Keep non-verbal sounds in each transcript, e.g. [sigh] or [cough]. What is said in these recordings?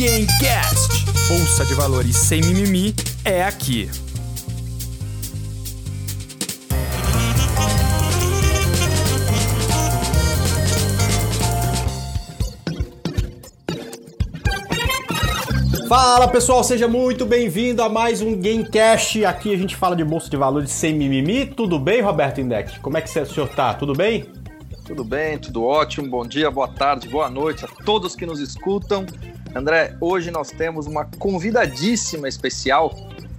Gamecast. Bolsa de valores sem mimimi é aqui. Fala pessoal, seja muito bem-vindo a mais um Gamecast. Aqui a gente fala de bolsa de valores sem mimimi. Tudo bem, Roberto Indec? Como é que o senhor tá? Tudo bem? Tudo bem, tudo ótimo. Bom dia, boa tarde, boa noite a todos que nos escutam. André, hoje nós temos uma convidadíssima especial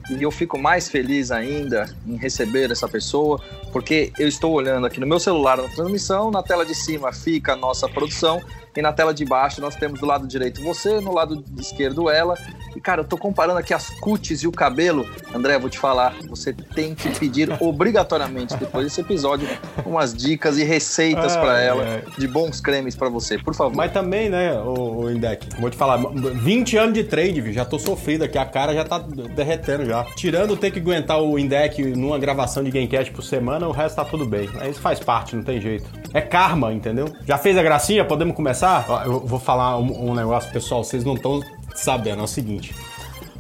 e eu fico mais feliz ainda em receber essa pessoa, porque eu estou olhando aqui no meu celular na transmissão, na tela de cima fica a nossa produção e na tela de baixo nós temos do lado direito você, no lado esquerdo ela. E cara, eu tô comparando aqui as cutis e o cabelo. André, vou te falar, você tem que pedir [laughs] obrigatoriamente depois desse episódio umas dicas e receitas para ela de bons cremes para você, por favor. Mas também, né, o, o Indec, vou te falar, 20 anos de trade, viu? já tô sofrido aqui, a cara já tá derretendo já. Tirando ter que aguentar o Indec numa gravação de Gamecast por semana, o resto tá tudo bem. Mas isso faz parte, não tem jeito. É karma, entendeu? Já fez a gracinha? Podemos começar? Eu vou falar um, um negócio, pessoal, vocês não estão sabendo, é o seguinte.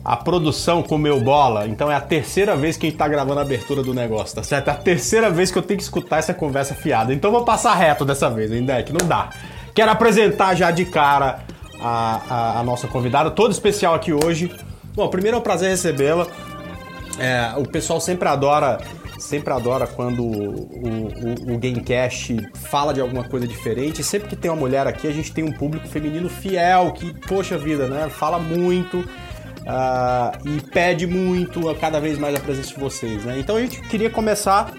A produção comeu bola, então é a terceira vez que a gente tá gravando a abertura do negócio, tá certo? É a terceira vez que eu tenho que escutar essa conversa fiada. Então vou passar reto dessa vez, ainda é que não dá. Quero apresentar já de cara a, a, a nossa convidada, toda especial aqui hoje. Bom, primeiro é um prazer recebê-la. É, o pessoal sempre adora sempre adora quando o, o, o Gamecast fala de alguma coisa diferente. Sempre que tem uma mulher aqui, a gente tem um público feminino fiel, que, poxa vida, né? Fala muito. Uh, e pede muito a cada vez mais a presença de vocês, né? Então a gente queria começar,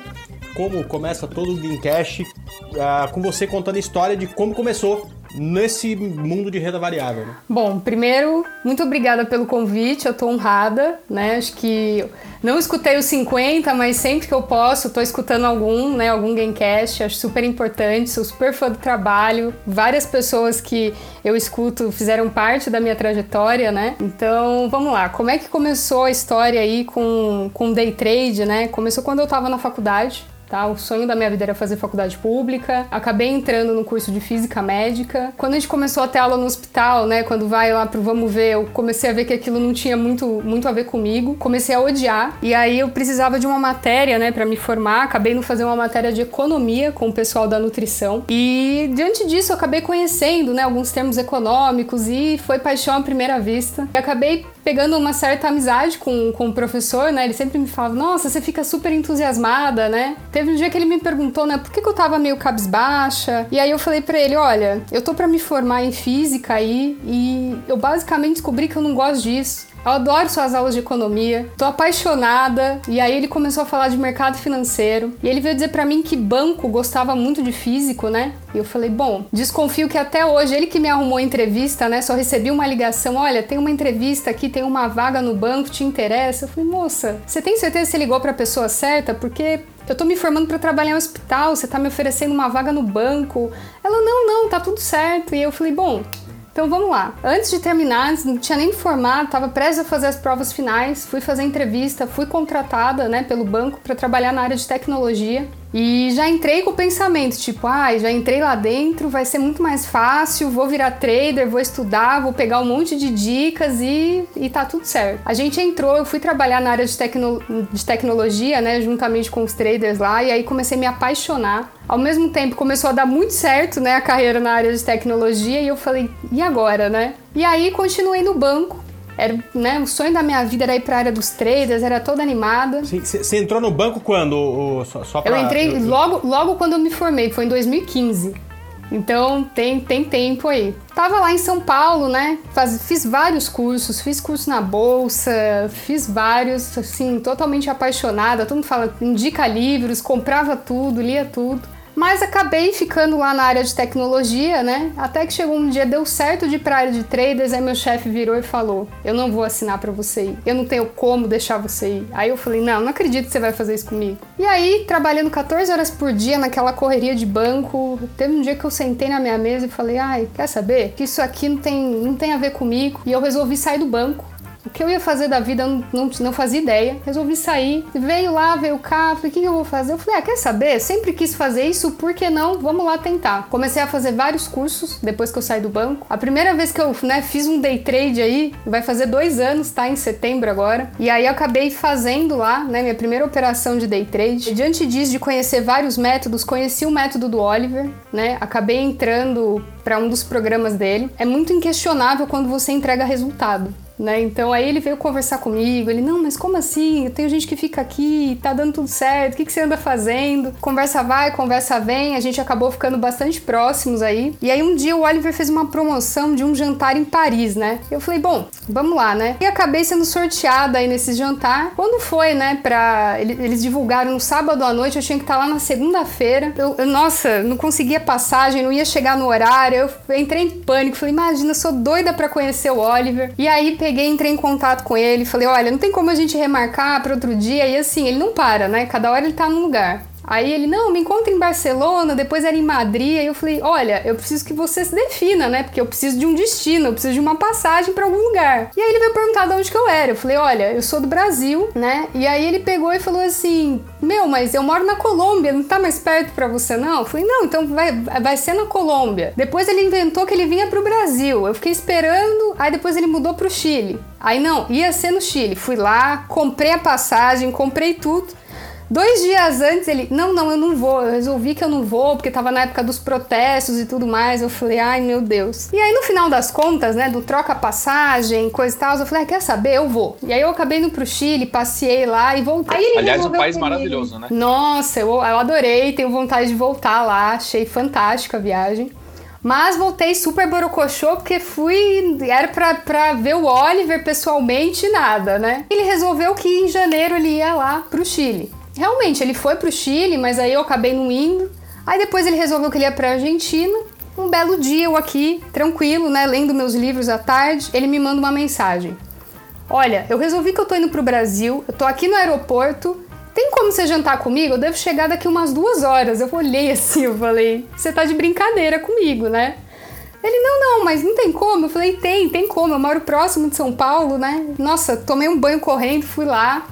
como começa todo o Gamecast, uh, com você contando a história de como começou nesse mundo de renda variável. Né? Bom, primeiro, muito obrigada pelo convite, eu tô honrada, né? Acho que não escutei os 50, mas sempre que eu posso, tô escutando algum, né? Algum Gamecast, acho super importante, sou super fã do trabalho. Várias pessoas que eu escuto fizeram parte da minha trajetória, né? Então, vamos lá. Como é que começou a história aí com, com day trade, né? Começou quando eu tava na faculdade. Tá? O sonho da minha vida era fazer faculdade pública. Acabei entrando no curso de física médica. Quando a gente começou a ter aula no hospital, né, quando vai lá pro vamos ver, eu comecei a ver que aquilo não tinha muito, muito a ver comigo. Comecei a odiar. E aí eu precisava de uma matéria, né, para me formar. Acabei no fazer uma matéria de economia com o pessoal da nutrição. E diante disso eu acabei conhecendo, né, alguns termos econômicos e foi paixão à primeira vista. E acabei pegando uma certa amizade com, com o professor, né? Ele sempre me falava, nossa, você fica super entusiasmada, né? Teve um dia que ele me perguntou, né, por que, que eu tava meio cabisbaixa? E aí eu falei para ele, olha, eu tô para me formar em física aí e eu basicamente descobri que eu não gosto disso. Eu adoro suas aulas de economia, tô apaixonada. E aí ele começou a falar de mercado financeiro. E ele veio dizer para mim que banco gostava muito de físico, né? E eu falei, bom, desconfio que até hoje ele que me arrumou a entrevista, né? Só recebi uma ligação, olha, tem uma entrevista aqui, tem uma vaga no banco, te interessa? Eu falei, moça, você tem certeza que você ligou para a pessoa certa? Porque eu tô me formando para trabalhar em um hospital, você tá me oferecendo uma vaga no banco. Ela, não, não, tá tudo certo. E eu falei, bom, então vamos lá. Antes de terminar, não tinha nem formado, estava prestes a fazer as provas finais, fui fazer entrevista, fui contratada né, pelo banco para trabalhar na área de tecnologia. E já entrei com o pensamento, tipo, ah, já entrei lá dentro, vai ser muito mais fácil, vou virar trader, vou estudar, vou pegar um monte de dicas e, e tá tudo certo. A gente entrou, eu fui trabalhar na área de, tecno, de tecnologia, né, juntamente com os traders lá, e aí comecei a me apaixonar. Ao mesmo tempo começou a dar muito certo, né, a carreira na área de tecnologia, e eu falei, e agora, né? E aí continuei no banco, era, né, o sonho da minha vida era ir para a área dos traders, era toda animada. Você entrou no banco quando? Ou, só, só pra... Eu entrei logo, logo quando eu me formei, foi em 2015. Então tem, tem tempo aí. Tava lá em São Paulo, né? Faz, fiz vários cursos, fiz curso na bolsa, fiz vários, assim, totalmente apaixonada. Todo mundo fala, indica livros, comprava tudo, lia tudo. Mas acabei ficando lá na área de tecnologia, né? Até que chegou um dia, deu certo de ir pra área de traders, aí meu chefe virou e falou: Eu não vou assinar para você ir, eu não tenho como deixar você ir. Aí eu falei: Não, não acredito que você vai fazer isso comigo. E aí, trabalhando 14 horas por dia naquela correria de banco, teve um dia que eu sentei na minha mesa e falei: Ai, quer saber? Que isso aqui não tem, não tem a ver comigo. E eu resolvi sair do banco O que eu ia fazer da vida, eu não, não, não fazia ideia. Resolvi sair, veio lá, veio cá, falei, o que, eu vou fazer? Eu falei, ah, quer saber? Sempre quis fazer isso, por que não? Vamos lá tentar. Comecei a fazer vários cursos depois que eu saí do banco. A primeira vez que eu né, fiz um day trade aí, vai fazer dois anos, tá? Em setembro agora. E aí eu acabei fazendo lá, né, minha primeira operação de day trade. Diante disso, de conhecer vários métodos, conheci o método do Oliver, né? Acabei entrando para um dos programas dele. É muito inquestionável quando você entrega resultado. Né? Então aí ele veio conversar comigo, ele, não, mas como assim? Tem gente que fica aqui, tá dando tudo certo, o que, que você anda fazendo? Conversa vai, conversa vem, a gente acabou ficando bastante próximos aí. E aí um dia o Oliver fez uma promoção de um jantar em Paris, né? Eu falei, bom, vamos lá, né? E acabei sendo sorteada aí nesse jantar. Quando foi, né, pra... Eles divulgaram no sábado à noite, eu tinha que estar lá na segunda-feira. Eu, eu, nossa, não conseguia passagem, não ia chegar no horário, eu entrei em pânico, falei, imagina, sou doida para conhecer o Oliver. E aí peguei entrei em contato com ele, falei: olha, não tem como a gente remarcar para outro dia. E assim, ele não para, né? Cada hora ele tá num lugar. Aí ele, não, me encontra em Barcelona, depois era em Madrid. Aí eu falei, olha, eu preciso que você se defina, né? Porque eu preciso de um destino, eu preciso de uma passagem para algum lugar. E aí ele veio perguntar de onde que eu era. Eu falei, olha, eu sou do Brasil, né? E aí ele pegou e falou assim, meu, mas eu moro na Colômbia, não tá mais perto para você não? Eu falei, não, então vai, vai ser na Colômbia. Depois ele inventou que ele vinha pro Brasil. Eu fiquei esperando, aí depois ele mudou pro Chile. Aí não, ia ser no Chile. Fui lá, comprei a passagem, comprei tudo. Dois dias antes ele, não, não, eu não vou. Eu resolvi que eu não vou, porque tava na época dos protestos e tudo mais. Eu falei, ai meu Deus. E aí no final das contas, né, do troca passagem, coisa e tal, eu falei, ah, quer saber? Eu vou. E aí eu acabei indo pro Chile, passei lá e voltei. Aliás, um país maravilhoso, né? Nossa, eu, eu adorei, tenho vontade de voltar lá, achei fantástica a viagem. Mas voltei super borocochô porque fui. Era pra, pra ver o Oliver pessoalmente nada, né? Ele resolveu que em janeiro ele ia lá pro Chile. Realmente, ele foi pro Chile, mas aí eu acabei não indo. Aí depois ele resolveu que ele ia pra Argentina. Um belo dia, eu aqui, tranquilo, né, lendo meus livros à tarde, ele me manda uma mensagem. Olha, eu resolvi que eu tô indo pro Brasil, eu tô aqui no aeroporto, tem como você jantar comigo? Eu devo chegar daqui umas duas horas. Eu olhei assim, eu falei, você tá de brincadeira comigo, né? Ele, não, não, mas não tem como. Eu falei, tem, tem como. Eu moro próximo de São Paulo, né? Nossa, tomei um banho correndo, fui lá.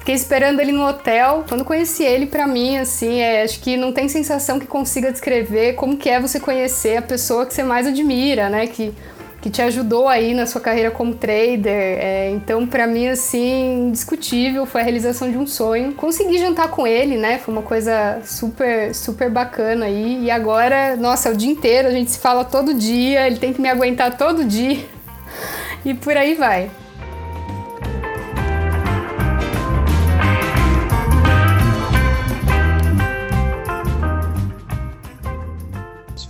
Fiquei esperando ele no hotel. Quando conheci ele, para mim, assim, é, acho que não tem sensação que consiga descrever como que é você conhecer a pessoa que você mais admira, né? Que, que te ajudou aí na sua carreira como trader. É, então, para mim, assim, indiscutível, foi a realização de um sonho. Consegui jantar com ele, né? Foi uma coisa super, super bacana aí. E agora, nossa, é o dia inteiro, a gente se fala todo dia, ele tem que me aguentar todo dia. E por aí vai.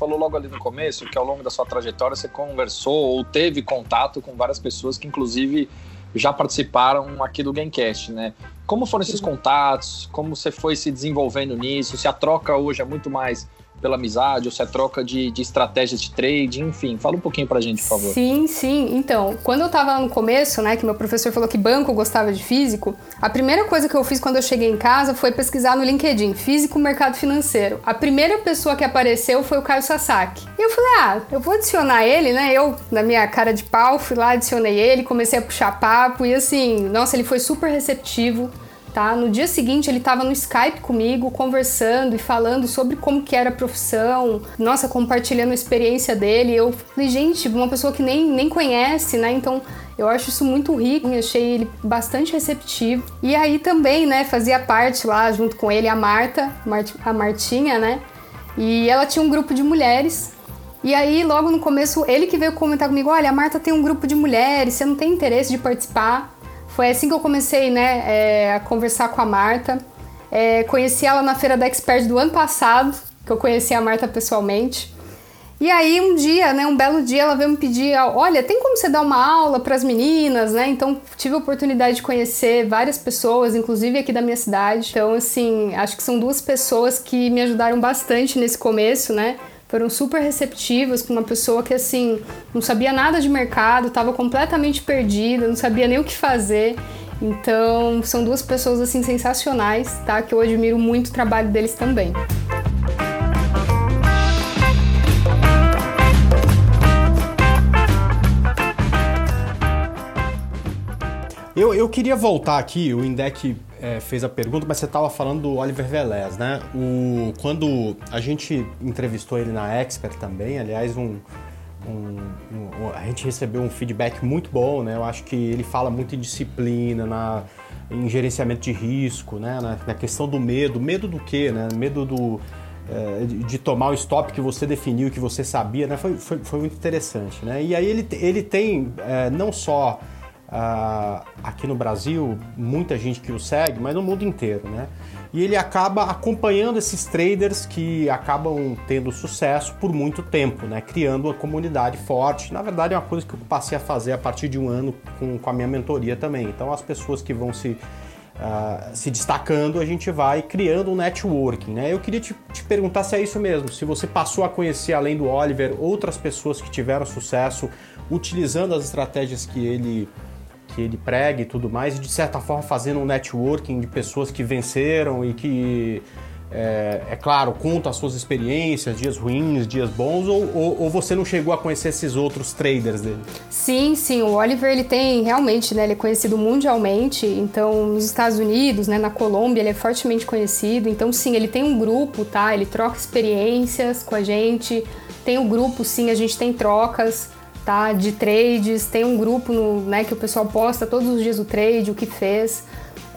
Falou logo ali no começo que ao longo da sua trajetória você conversou ou teve contato com várias pessoas que, inclusive, já participaram aqui do Gamecast, né? Como foram esses contatos? Como você foi se desenvolvendo nisso? Se a troca hoje é muito mais pela amizade, ou se é troca de, de estratégias de trade, enfim. Fala um pouquinho pra gente, por favor. Sim, sim. Então, quando eu tava no começo, né, que meu professor falou que banco gostava de físico, a primeira coisa que eu fiz quando eu cheguei em casa foi pesquisar no LinkedIn, físico mercado financeiro. A primeira pessoa que apareceu foi o Caio Sasaki. E eu falei, ah, eu vou adicionar ele, né? Eu, na minha cara de pau, fui lá, adicionei ele, comecei a puxar papo e assim, nossa, ele foi super receptivo tá? No dia seguinte ele estava no Skype comigo, conversando e falando sobre como que era a profissão, nossa, compartilhando a experiência dele. Eu falei, gente, uma pessoa que nem, nem conhece, né? Então eu acho isso muito rico, eu achei ele bastante receptivo. E aí também, né, fazia parte lá junto com ele a Marta, a Martinha, né? E ela tinha um grupo de mulheres e aí, logo no começo, ele que veio comentar comigo: olha, a Marta tem um grupo de mulheres, você não tem interesse de participar? Foi assim que eu comecei né, é, a conversar com a Marta. É, conheci ela na feira da Expert do ano passado, que eu conheci a Marta pessoalmente. E aí um dia, né, um belo dia, ela veio me pedir, olha, tem como você dar uma aula para as meninas, né? Então tive a oportunidade de conhecer várias pessoas, inclusive aqui da minha cidade. Então assim, acho que são duas pessoas que me ajudaram bastante nesse começo, né? Foram super receptivas com uma pessoa que assim não sabia nada de mercado, estava completamente perdida, não sabia nem o que fazer. Então, são duas pessoas assim sensacionais, tá? Que eu admiro muito o trabalho deles também. Eu, eu queria voltar aqui, o Indec é, fez a pergunta, mas você estava falando do Oliver Velez, né? O, quando a gente entrevistou ele na Expert também, aliás, um, um, um, a gente recebeu um feedback muito bom, né? Eu acho que ele fala muito em disciplina, na, em gerenciamento de risco, né? Na, na questão do medo. Medo do quê, né? Medo do, é, de tomar o stop que você definiu, que você sabia, né? Foi, foi, foi muito interessante, né? E aí ele, ele tem é, não só uh, aqui no Brasil, muita gente que o segue, mas no mundo inteiro, né? E ele acaba acompanhando esses traders que acabam tendo sucesso por muito tempo, né? Criando uma comunidade forte. Na verdade, é uma coisa que eu passei a fazer a partir de um ano com, com a minha mentoria também. Então, as pessoas que vão se Uh, se destacando, a gente vai criando um networking. Né? Eu queria te, te, perguntar se é isso mesmo, se você passou a conhecer, além do Oliver, outras pessoas que tiveram sucesso utilizando as estratégias que ele que ele prega e tudo mais, e de certa forma fazendo um networking de pessoas que venceram e que, é, é claro, conta as suas experiências, dias ruins, dias bons, ou, ou, ou, você não chegou a conhecer esses outros traders dele? Sim, sim, o Oliver ele tem realmente, né, ele é conhecido mundialmente, então nos Estados Unidos, né, na Colômbia, ele é fortemente conhecido, então sim, ele tem um grupo, tá, ele troca experiências com a gente, tem o um grupo, sim, a gente tem trocas, tá? De trades, tem um grupo no, né, que o pessoal posta todos os dias o trade, o que fez.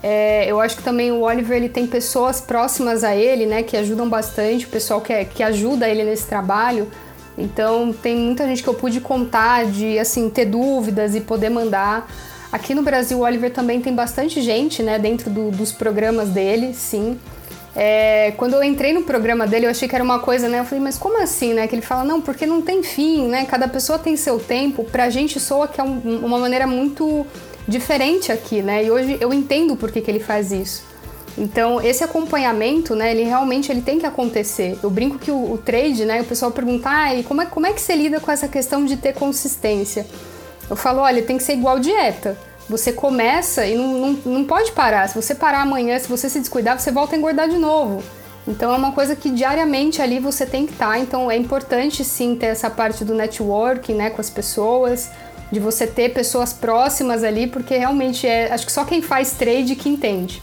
É, eu acho que também o Oliver ele tem pessoas próximas a ele, né, que ajudam bastante, o pessoal que, é, que ajuda ele nesse trabalho. Então tem muita gente que eu pude contar de assim ter dúvidas e poder mandar. Aqui no Brasil o Oliver também tem bastante gente, né, dentro do, dos programas dele, sim. É, quando eu entrei no programa dele, eu achei que era uma coisa, né? Eu falei, mas como assim, né? Que ele fala, não, porque não tem fim, né? Cada pessoa tem seu tempo. Pra gente soa que é um, uma maneira muito diferente aqui, né? E hoje eu entendo por que, que ele faz isso. Então, esse acompanhamento, né, ele realmente ele tem que acontecer. Eu brinco que o, o trade, né, o pessoal pergunta, ah, e como é, como é que você lida com essa questão de ter consistência? Eu falo, olha, tem que ser igual dieta. Você começa e não, não, não pode parar. Se você parar amanhã, se você se descuidar, você volta a engordar de novo. Então é uma coisa que diariamente ali você tem que estar. Tá. Então é importante sim ter essa parte do networking, né, com as pessoas, de você ter pessoas próximas ali, porque realmente é, acho que só quem faz trade que entende.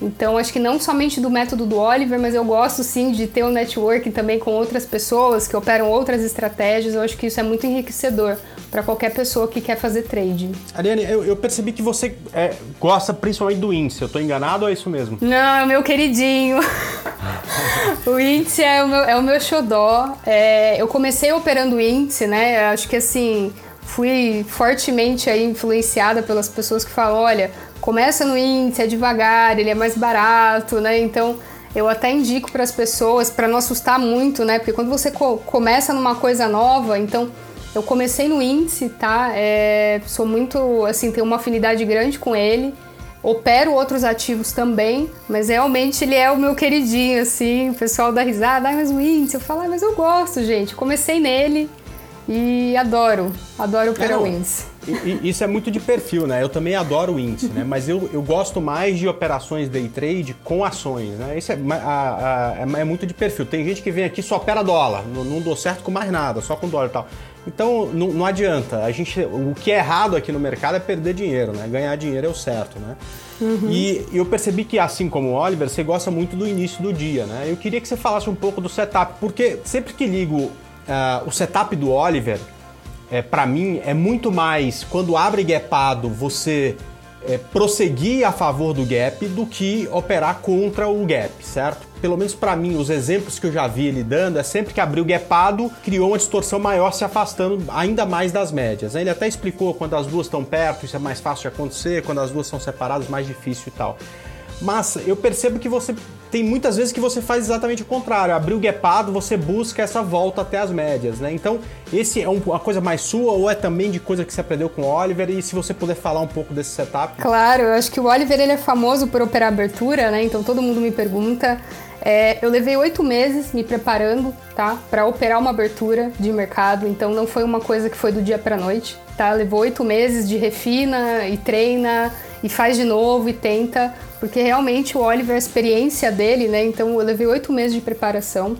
Então, acho que não somente do método do Oliver, mas eu gosto sim de ter um networking também com outras pessoas que operam outras estratégias. Eu acho que isso é muito enriquecedor para qualquer pessoa que quer fazer trade. Ariane, eu, eu percebi que você é, gosta principalmente do índice. Eu estou enganado ou é isso mesmo? Não, meu queridinho. [laughs] o índice é o meu, é o meu xodó. É, eu comecei operando índice, né? Acho que assim fui fortemente aí influenciada pelas pessoas que falam, olha, começa no índice, é devagar, ele é mais barato, né? Então eu até indico para as pessoas para não assustar muito, né? Porque quando você co começa numa coisa nova, então eu comecei no índice, tá? É, sou muito, assim, tenho uma afinidade grande com ele. Opero outros ativos também, mas realmente ele é o meu queridinho, assim. O pessoal dá risada, ah, mas o índice. Eu falo, ah, mas eu gosto, gente. Comecei nele e adoro, adoro operar é, o índice. Isso é muito de perfil, né? Eu também adoro o índice, né? Mas eu, eu gosto mais de operações day trade com ações, né? Isso é, a, a, é muito de perfil. Tem gente que vem aqui só opera dólar, não, não dou certo com mais nada, só com dólar e tal. Então não, não, adianta. A gente, o que é errado aqui no mercado é perder dinheiro, né? Ganhar dinheiro é o certo, né? Uhum. E eu percebi que, assim como o Oliver, você gosta muito do início do dia, né? Eu queria que você falasse um pouco do setup, porque sempre que ligo uh, o setup do Oliver, é, para mim, é muito mais quando abre gapado você é, prosseguir a favor do gap do que operar contra o gap, certo? Pelo menos para mim, os exemplos que eu já vi ele dando é sempre que abriu gapado, criou uma distorção maior, se afastando ainda mais das médias. Ele até explicou quando as duas estão perto, isso é mais fácil de acontecer, quando as duas são separadas, mais difícil e tal. Mas eu percebo que você tem muitas vezes que você faz exatamente o contrário. Abriu o gapado, você busca essa volta até as médias, né? Então, esse é uma coisa mais sua ou é também de coisa que você aprendeu com o Oliver? E se você puder falar um pouco desse setup? Claro, eu acho que o Oliver ele é famoso por operar abertura, né? Então todo mundo me pergunta. É, eu levei oito meses me preparando, tá, para operar uma abertura de mercado. Então não foi uma coisa que foi do dia para noite, tá? Levou oito meses de refina e treina e faz de novo e tenta porque realmente o Oliver, a experiência dele, né? Então eu levei oito meses de preparação.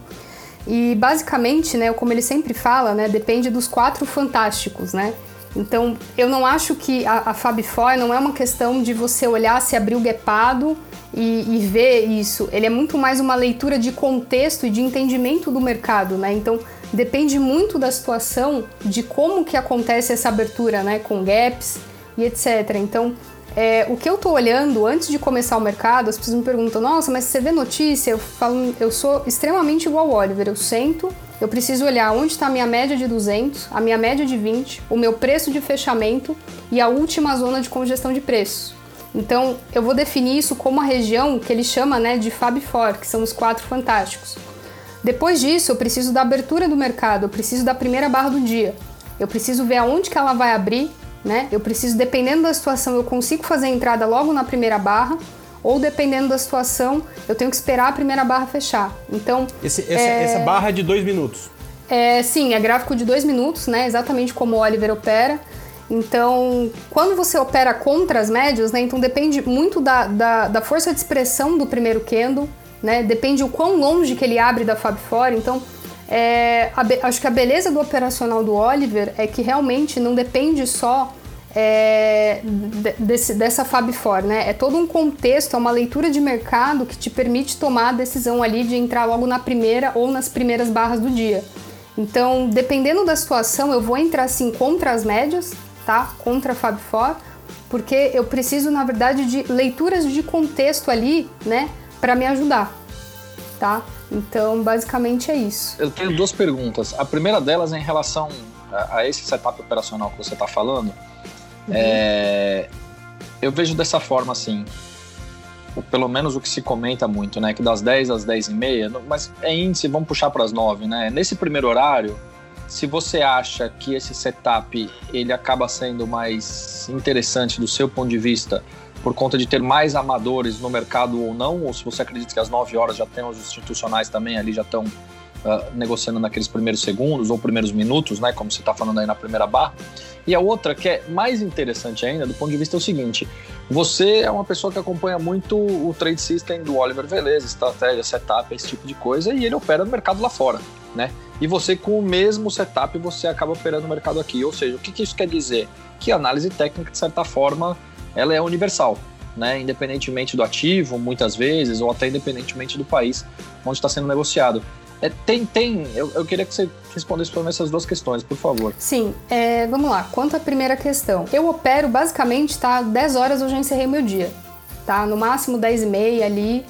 E basicamente, né, como ele sempre fala, né, depende dos quatro fantásticos, né? Então, eu não acho que a, a Four não é uma questão de você olhar se abriu gapado e, e, ver isso. Ele é muito mais uma leitura de contexto e de entendimento do mercado, né? Então, depende muito da situação, de como que acontece essa abertura, né? Com gaps e etc. Então, é, o que eu tô olhando antes de começar o mercado, as pessoas me perguntam: Nossa, mas você vê notícia? Eu falo, eu sou extremamente igual ao Oliver. Eu sento, eu preciso olhar onde está a minha média de 200, a minha média de 20, o meu preço de fechamento e a última zona de congestão de preços. Então, eu vou definir isso como a região que ele chama né, de Fab Four, que são os quatro fantásticos. Depois disso, eu preciso da abertura do mercado, eu preciso da primeira barra do dia. Eu preciso ver aonde que ela vai abrir né? Eu preciso, dependendo da situação, eu consigo fazer a entrada logo na primeira barra, ou dependendo da situação, eu tenho que esperar a primeira barra fechar. Então. Esse, essa, é... essa barra é de dois minutos. É, sim, é gráfico de dois minutos, né? Exatamente como o Oliver opera. Então, quando você opera contra as médias, né? Então depende muito da, da, da força de expressão do primeiro candle, né? Depende o quão longe que ele abre da Fab Four. Então, é, a, acho que a beleza do operacional do Oliver é que realmente não depende só é, desse, dessa Fab Four, né? É todo um contexto, é uma leitura de mercado que te permite tomar a decisão ali de entrar logo na primeira ou nas primeiras barras do dia. Então, dependendo da situação, eu vou entrar assim contra as médias, tá? Contra a Fab Four, porque eu preciso, na verdade, de leituras de contexto ali, né? Para me ajudar, tá? Então, basicamente é isso. Eu tenho duas perguntas. A primeira delas é em relação a, esse setup operacional que você está falando. Uhum. É, eu vejo dessa forma assim, pelo menos o que se comenta muito, né? Que das 10 às 10 e meia, mas é índice, vamos puxar para as 9, né? Nesse primeiro horário, se você acha que esse setup ele acaba sendo mais interessante do seu ponto de vista por conta de ter mais amadores no mercado ou não, ou se você acredita que às 9 horas já tem os institucionais também ali, já estão uh, negociando naqueles primeiros segundos ou primeiros minutos, né, como você está falando aí na primeira barra. E a outra, que é mais interessante ainda, do ponto de vista é o seguinte: você é uma pessoa que acompanha muito o trade system do Oliver Velez, estratégia, setup, esse tipo de coisa, e ele opera no mercado lá fora, né? E você, com o mesmo setup, você acaba operando no mercado aqui. Ou seja, o que, que isso quer dizer? Que a análise técnica, de certa forma, ela é universal, né? Independentemente do ativo, muitas vezes, ou até independentemente do país onde está sendo negociado. É, tem, tem. Eu, eu, queria que você respondesse para mim essas duas questões, por favor. Sim, é, vamos lá. Quanto à primeira questão, eu opero basicamente, tá? 10 horas eu já encerrei meu dia, tá? No máximo 10 e meia ali.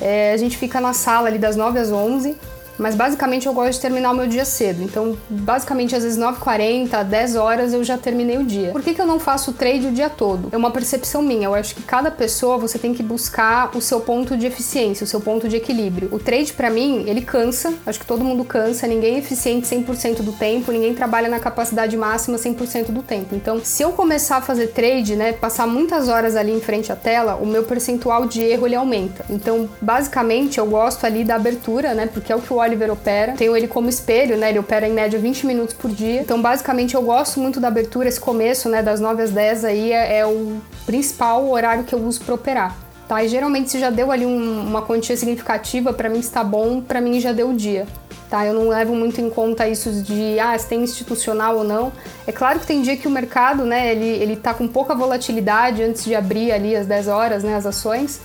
É, a gente fica na sala ali das 9 às 11 mas basicamente eu gosto de terminar o meu dia cedo. Então, basicamente, às vezes 9h40, 10 horas eu já terminei o dia. Por que, que eu não faço trade o dia todo? É uma percepção minha. Eu acho que cada pessoa você tem que buscar o seu ponto de eficiência, o seu ponto de equilíbrio. O trade, para mim, ele cansa. Acho que todo mundo cansa. Ninguém é eficiente 100% do tempo. Ninguém trabalha na capacidade máxima 100% do tempo. Então, se eu começar a fazer trade, né, passar muitas horas ali em frente à tela, o meu percentual de erro ele aumenta. Então, basicamente, eu gosto ali da abertura, né, porque é o que o Oliver opera. Tenho ele como espelho, né? Ele opera em média 20 minutos por dia. Então, basicamente, eu gosto muito da abertura, esse começo, né, das 9 às 10 aí é, é o principal horário que eu uso para operar. Tá? E geralmente se já deu ali um, uma quantia significativa, para mim está bom, para mim já deu o dia. Tá? Eu não levo muito em conta isso de ah, se tem institucional ou não. É claro que tem dia que o mercado, né, ele, ele tá com pouca volatilidade antes de abrir ali às 10 horas, né, as ações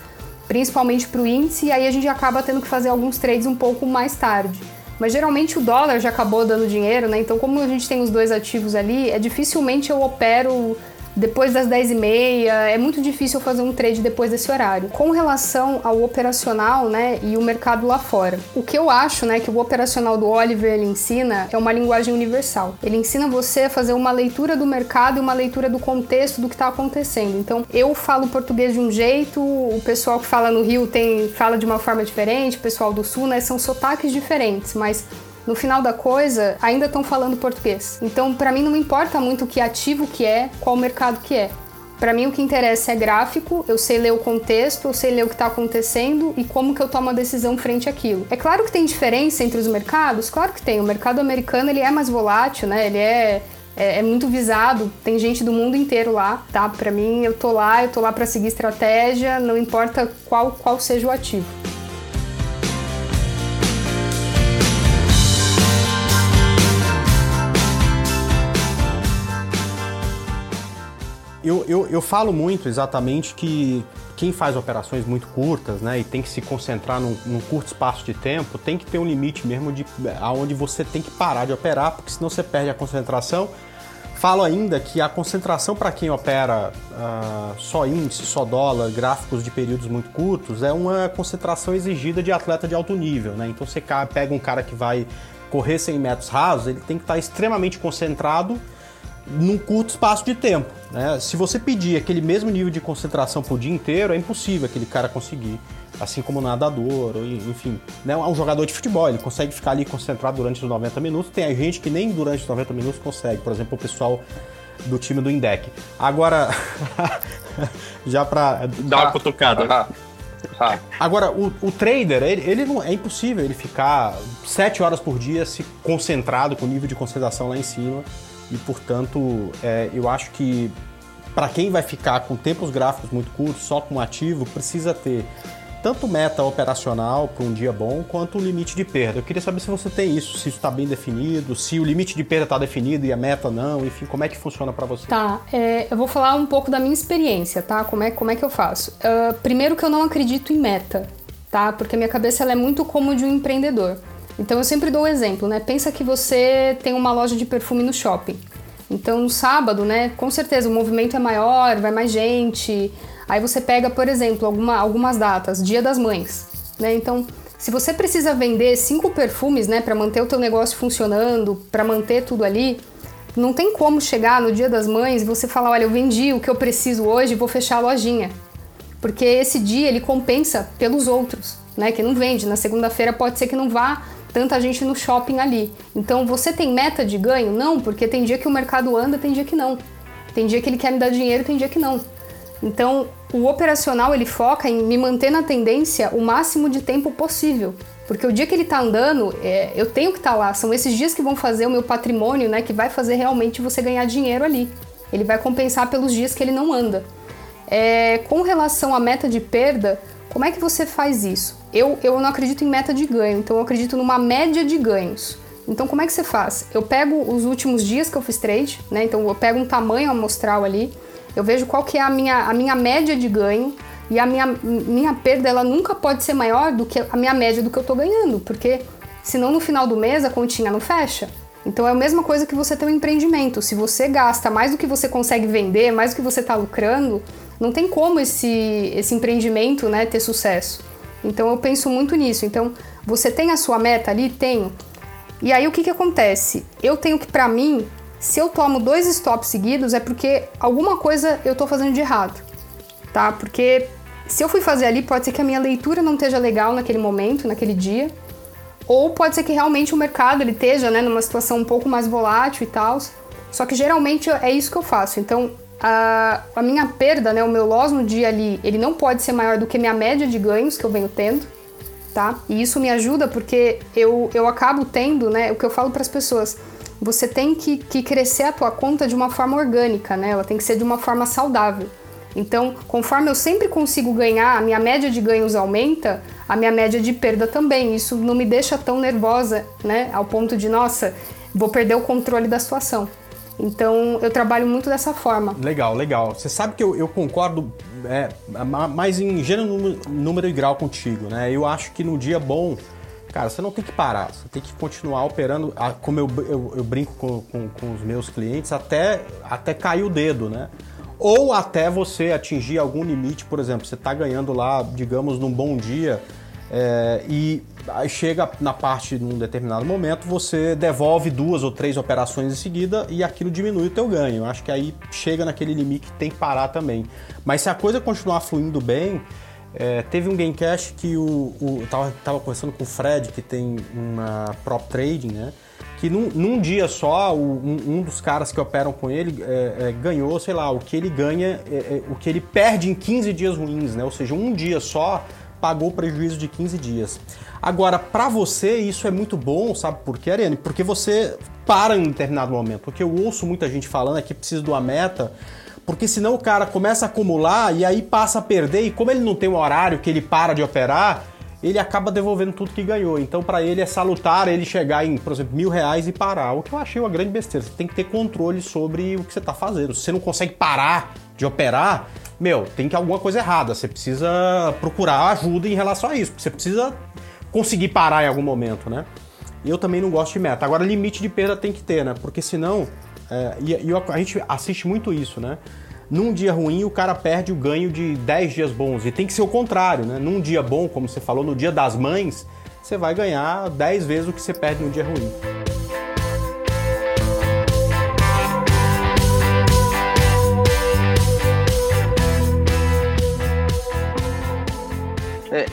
principalmente para o índice, e aí a gente acaba tendo que fazer alguns trades um pouco mais tarde. Mas geralmente o dólar já acabou dando dinheiro, né? Então, como a gente tem os dois ativos ali, é dificilmente eu opero depois das 10 e meia, é muito difícil fazer um trade depois desse horário. Com relação ao operacional, né, e o mercado lá fora. O que eu acho, né, que o operacional do Oliver ele ensina é uma linguagem universal. Ele ensina você a fazer uma leitura do mercado e uma leitura do contexto do que está acontecendo. Então, eu falo português de um jeito, o pessoal que fala no Rio tem fala de uma forma diferente, o pessoal do Sul, né, são sotaques diferentes, mas no final da coisa, ainda estão falando português. Então, para mim não importa muito que ativo que é, qual mercado que é. Para mim o que interessa é gráfico, eu sei ler o contexto, eu sei ler o que está acontecendo e como que eu tomo a decisão frente àquilo. É claro que tem diferença entre os mercados, claro que tem. O mercado americano ele é mais volátil, né? Ele é é, é, muito visado, tem gente do mundo inteiro lá, tá? Para mim, eu tô lá, eu tô lá para seguir estratégia, não importa qual, qual seja o ativo. Eu, eu, eu falo muito exatamente que quem faz operações muito curtas, né, e tem que se concentrar num, num, curto espaço de tempo, tem que ter um limite mesmo de aonde você tem que parar de operar, porque senão você perde a concentração. Falo ainda que a concentração para quem opera uh, só índice, só dólar, gráficos de períodos muito curtos, é uma concentração exigida de atleta de alto nível, né? Então você pega um cara que vai correr 100 metros rasos, ele tem que estar extremamente concentrado num curto espaço de tempo. Né? Se você pedir aquele mesmo nível de concentração por dia inteiro, é impossível aquele cara conseguir. Assim como o nadador, ou, enfim, né? um jogador de futebol, ele consegue ficar ali concentrado durante os 90 minutos. Tem gente que nem durante os 90 minutos consegue, por exemplo, o pessoal do time do Indec. Agora, [laughs] já para dar uma cutucada. Ah. Agora, o, o, trader, ele, ele, não é impossível ele ficar 7 horas por dia se concentrado com o nível de concentração lá em cima e, portanto, é, eu acho que para quem vai ficar com tempos gráficos muito curtos, só com ativo, precisa ter tanto meta operacional para um dia bom, quanto o limite de perda. Eu queria saber se você tem isso, se isso está bem definido, se o limite de perda está definido e a meta não, enfim, como é que funciona para você? Tá, é, eu vou falar um pouco da minha experiência, tá? Como é, como é que eu faço? Uh, primeiro que eu não acredito em meta, tá? Porque a minha cabeça ela é muito como de um empreendedor. Então eu sempre dou um exemplo, né? Pensa que você tem uma loja de perfume no shopping. Então no sábado, né, com certeza o movimento é maior, vai mais gente. Aí você pega, por exemplo, alguma, algumas datas, Dia das Mães, né? Então, se você precisa vender cinco perfumes, né, para manter o teu negócio funcionando, para manter tudo ali, não tem como chegar no Dia das Mães e você falar, olha, eu vendi o que eu preciso hoje, vou fechar a lojinha. Porque esse dia ele compensa pelos outros, né, que não vende. Na segunda-feira pode ser que não vá tanta gente no shopping ali. Então você tem meta de ganho? Não, porque tem dia que o mercado anda, tem dia que não. Tem dia que ele quer me dar dinheiro, tem dia que não. Então, o operacional ele foca em me manter na tendência o máximo de tempo possível. Porque o dia que ele está andando, é, eu tenho que estar tá lá. São esses dias que vão fazer o meu patrimônio, né? Que vai fazer realmente você ganhar dinheiro ali. Ele vai compensar pelos dias que ele não anda. É, com relação à meta de perda, como é que você faz isso? Eu, eu não acredito em meta de ganho, então eu acredito numa média de ganhos. Então, como é que você faz? Eu pego os últimos dias que eu fiz trade, né? Então, eu pego um tamanho amostral ali, eu vejo qual que é a minha, a minha média de ganho e a minha, minha perda, ela nunca pode ser maior do que a minha média do que eu tô ganhando, porque senão no final do mês a continha não fecha. Então, é a mesma coisa que você ter um empreendimento. Se você gasta mais do que você consegue vender, mais do que você está lucrando, não tem como esse, esse empreendimento né, ter sucesso. Então eu penso muito nisso. Então, você tem a sua meta ali? Tenho. E aí o que, que acontece? Eu tenho que, para mim, se eu tomo dois stops seguidos, é porque alguma coisa eu tô fazendo de errado. Tá? Porque se eu fui fazer ali, pode ser que a minha leitura não esteja legal naquele momento, naquele dia. Ou pode ser que realmente o mercado ele esteja né, numa situação um pouco mais volátil e tal. Só que geralmente é isso que eu faço. Então a, a minha perda, né, o meu loss no dia ali, ele não pode ser maior do que minha média de ganhos que eu venho tendo, tá? E isso me ajuda porque eu, eu acabo tendo, né, o que eu falo para as pessoas, você tem que, que crescer a tua conta de uma forma orgânica, né? Ela tem que ser de uma forma saudável. Então, conforme eu sempre consigo ganhar, a minha média de ganhos aumenta, a minha média de perda também. Isso não me deixa tão nervosa, né? Ao ponto de, nossa, vou perder o controle da situação. Então eu trabalho muito dessa forma. Legal, legal. Você sabe que eu, eu concordo é, mais em gênero, número e grau contigo, né? Eu acho que no dia bom, cara, você não tem que parar, você tem que continuar operando, como eu, eu, eu brinco com, com, com, os meus clientes, até, até cair o dedo, né? Ou até você atingir algum limite, por exemplo, você está ganhando lá, digamos, num bom dia, é, e aí chega na parte num determinado momento, você devolve duas ou três operações em seguida e aquilo diminui o teu ganho. Acho que aí chega naquele limite que tem que parar também. Mas se a coisa continuar fluindo bem, é, teve um Gamecast que o, o tava, tava conversando com o Fred, que tem uma prop trading, né? Que num, num dia só, o, um, um, dos caras que operam com ele é, é, ganhou, sei lá, o que ele ganha, é, é, o que ele perde em 15 dias ruins, né? Ou seja, um dia só pagou prejuízo de 15 dias. Agora, para você, isso é muito bom, sabe por quê, Ariane? Porque você para em determinado momento. Porque eu ouço muita gente falando que precisa de uma meta, porque senão o cara começa a acumular e aí passa a perder, e como ele não tem um horário que ele para de operar, ele acaba devolvendo tudo que ganhou. Então, para ele é salutar ele chegar em, por exemplo, mil reais e parar. O que eu achei uma grande besteira. Você tem que ter controle sobre o que você está fazendo. Se você não consegue parar de operar, meu, tem que alguma coisa errada. Você precisa procurar ajuda em relação a isso. Você precisa conseguir parar em algum momento, né? E eu também não gosto de meta. Agora, limite de perda tem que ter, né? Porque senão. É, e, e a gente assiste muito isso, né? Num dia ruim, o cara perde o ganho de 10 dias bons. E tem que ser o contrário, né? Num dia bom, como você falou, no dia das mães, você vai ganhar 10 vezes o que você perde num dia ruim.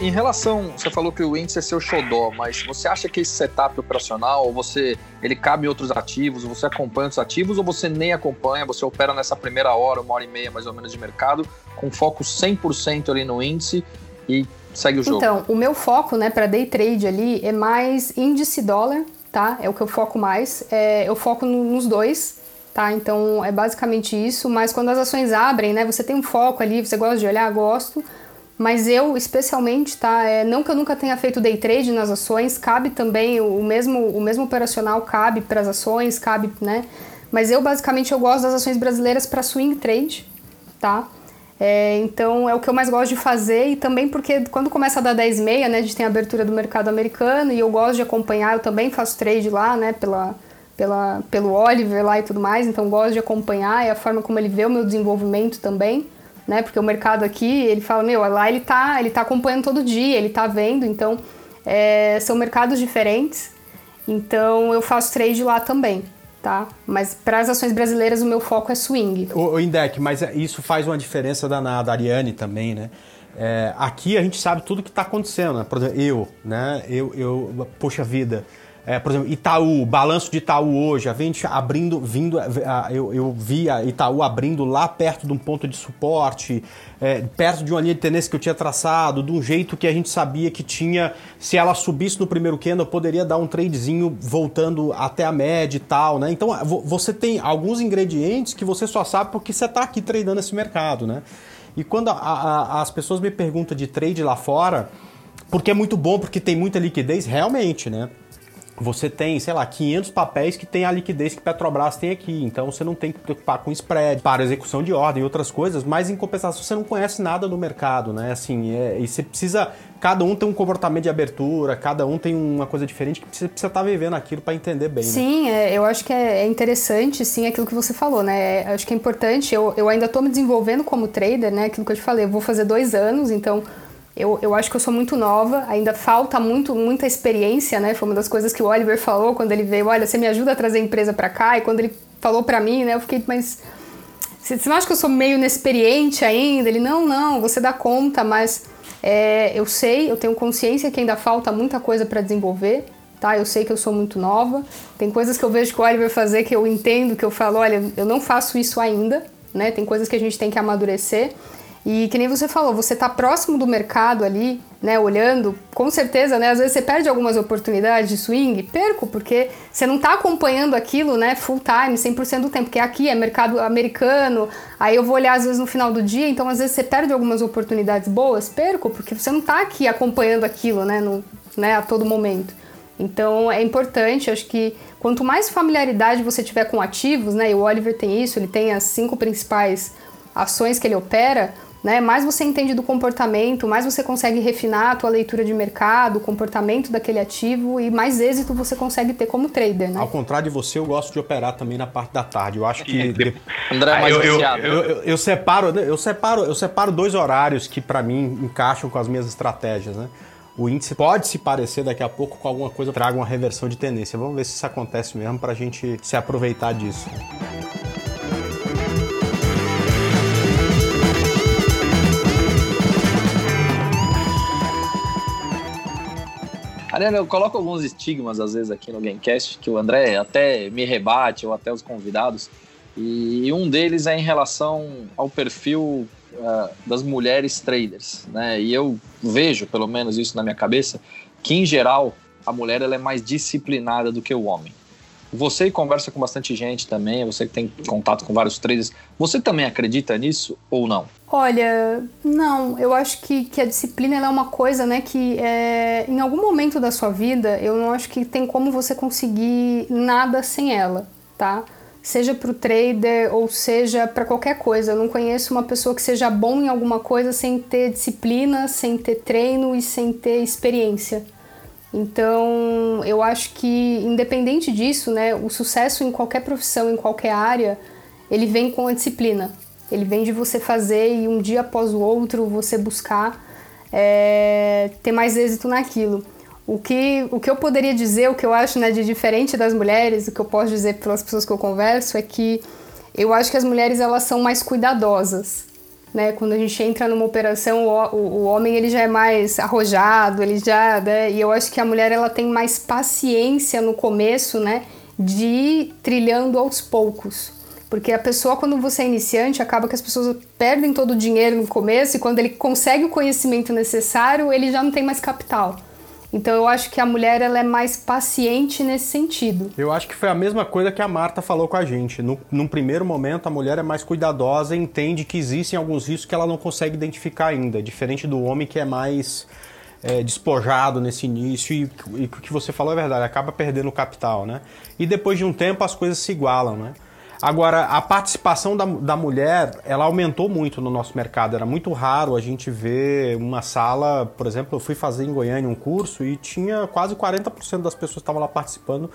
Em relação, você falou que o índice é seu xodó, mas você acha que esse setup operacional, você, ele cabe em outros ativos, você acompanha os ativos ou você nem acompanha, você opera nessa primeira hora, uma hora e meia mais ou menos de mercado, com foco 100% ali no índice e segue o jogo? Então, o meu foco, né, para day trade ali é mais índice dólar, tá? É o que eu foco mais. É, eu foco no, nos dois, tá? Então é basicamente isso. Mas quando as ações abrem, né, você tem um foco ali, você gosta de olhar, gosto. Mas eu, especialmente, tá? É, não que eu nunca tenha feito day trade nas ações, cabe também o mesmo, o mesmo operacional cabe para as ações, cabe, né? Mas eu basicamente eu gosto das ações brasileiras para swing trade, tá? É, então é o que eu mais gosto de fazer e também porque quando começa a dar 10 e meia, né, a gente tem a abertura do mercado americano e eu gosto de acompanhar, eu também faço trade lá, né, pela, pela, pelo Oliver lá e tudo mais, então gosto de acompanhar, é a forma como ele vê o meu desenvolvimento também né? Porque o mercado aqui, ele fala, meu, lá ele tá, ele tá acompanhando todo dia, ele tá vendo, então é, são mercados diferentes. Então eu faço trade lá também, tá? Mas para as ações brasileiras o meu foco é swing. O, o Indec, mas é, isso faz uma diferença danada, a Ariane também, né? É, aqui a gente sabe tudo que está acontecendo, né? Por exemplo, eu, né? Eu, eu, poxa vida, é, por exemplo, Itaú, balanço de Itaú hoje, a gente abrindo, vindo, eu, eu vi a Itaú abrindo lá perto de um ponto de suporte, é, perto de uma linha de tendência que eu tinha traçado, de um jeito que a gente sabia que tinha, se ela subisse no primeiro candle, poderia dar um tradezinho voltando até a média e tal, né? Então você tem alguns ingredientes que você só sabe porque você está aqui treinando esse mercado, né? E quando a, a, as pessoas me perguntam de trade lá fora, porque é muito bom, porque tem muita liquidez, realmente, né? Você tem, sei lá, 500 papéis que tem a liquidez que Petrobras tem aqui. Então você não tem que preocupar com spread, para execução de ordem e outras coisas, mas em compensação você não conhece nada do mercado, né? Assim, é, e você precisa. Cada um tem um comportamento de abertura, cada um tem uma coisa diferente que você precisa estar tá vivendo aquilo para entender bem. Né? Sim, né? é, eu acho que é, é, interessante, sim, aquilo que você falou, né? É, acho que é importante. Eu, eu ainda estou me desenvolvendo como trader, né? Aquilo que eu te falei, eu vou fazer dois anos, então eu, eu acho que eu sou muito nova, ainda falta muito, muita experiência, né? Foi uma das coisas que o Oliver falou quando ele veio, olha, você me ajuda a trazer a empresa para cá, e quando ele falou para mim, né, eu fiquei, mas você não acha que eu sou meio inexperiente ainda? Ele, não, não, você dá conta, mas é, eu sei, eu tenho consciência que ainda falta muita coisa para desenvolver, tá? Eu sei que eu sou muito nova, tem coisas que eu vejo que o Oliver fazer que eu entendo, que eu falo, olha, eu não faço isso ainda, né? Tem coisas que a gente tem que amadurecer. E que nem você falou, você está próximo do mercado ali, né, olhando, com certeza, né, às vezes você perde algumas oportunidades de swing, perco, porque você não está acompanhando aquilo, né, full time, 100% do tempo, porque aqui é mercado americano, aí eu vou olhar às vezes no final do dia, então às vezes você perde algumas oportunidades boas, perco, porque você não está aqui acompanhando aquilo, né, no, né, a todo momento. Então é importante, acho que quanto mais familiaridade você tiver com ativos, né, e o Oliver tem isso, ele tem as cinco principais ações que ele opera, né? Mais você entende do comportamento, mais você consegue refinar a tua leitura de mercado, o comportamento daquele ativo e mais êxito você consegue ter como trader, né? Ao contrário de você, eu gosto de operar também na parte da tarde. Eu acho que André é mais eu, eu, eu, eu, separo, eu separo, eu separo dois horários que para mim encaixam com as minhas estratégias, né? O índice pode se parecer daqui a pouco com alguma coisa traga uma reversão de tendência. Vamos ver se isso acontece mesmo para a gente se aproveitar disso. Ariana, eu coloco alguns estigmas às vezes aqui no Gamecast que o André até me rebate ou até os convidados. E um deles é em relação ao perfil uh, das mulheres traders, né? E eu vejo, pelo menos isso na minha cabeça, que em geral a mulher ela é mais disciplinada do que o homem. Você conversa com bastante gente também, você que tem contato com vários traders, você também acredita nisso ou não? Olha, não, eu acho que, que a disciplina é uma coisa, né, que é, em algum momento da sua vida, eu não acho que tem como você conseguir nada sem ela, tá? seja para o trader ou seja para qualquer coisa. Eu não conheço uma pessoa que seja bom em alguma coisa sem ter disciplina, sem ter treino e sem ter experiência. Então, eu acho que independente disso, né, o sucesso em qualquer profissão, em qualquer área, ele vem com a disciplina. Ele vem de você fazer e um dia após o outro você buscar é, ter mais êxito naquilo. O que, o que eu poderia dizer, o que eu acho né, de diferente das mulheres, o que eu posso dizer pelas pessoas que eu converso é que eu acho que as mulheres elas são mais cuidadosas. Né? Quando a gente entra numa operação, o, o, o homem ele já é mais arrojado, ele já, né? e eu acho que a mulher ela tem mais paciência no começo, né, de ir trilhando aos poucos. Porque a pessoa, quando você é iniciante, acaba que as pessoas perdem todo o dinheiro no começo e quando ele consegue o conhecimento necessário, ele já não tem mais capital. Então eu acho que a mulher ela é mais paciente nesse sentido. Eu acho que foi a mesma coisa que a Marta falou com a gente. No, num primeiro momento, a mulher é mais cuidadosa e entende que existem alguns riscos que ela não consegue identificar ainda, diferente do homem que é mais é, despojado nesse início e, e o que você falou é verdade, acaba perdendo o capital, né? E depois de um tempo as coisas se igualam, né? Agora, a participação da, da mulher, ela aumentou muito no nosso mercado. Era muito raro a gente ver uma sala, por exemplo, eu fui fazer em Goiânia um curso e tinha quase 40% das pessoas que estavam lá participando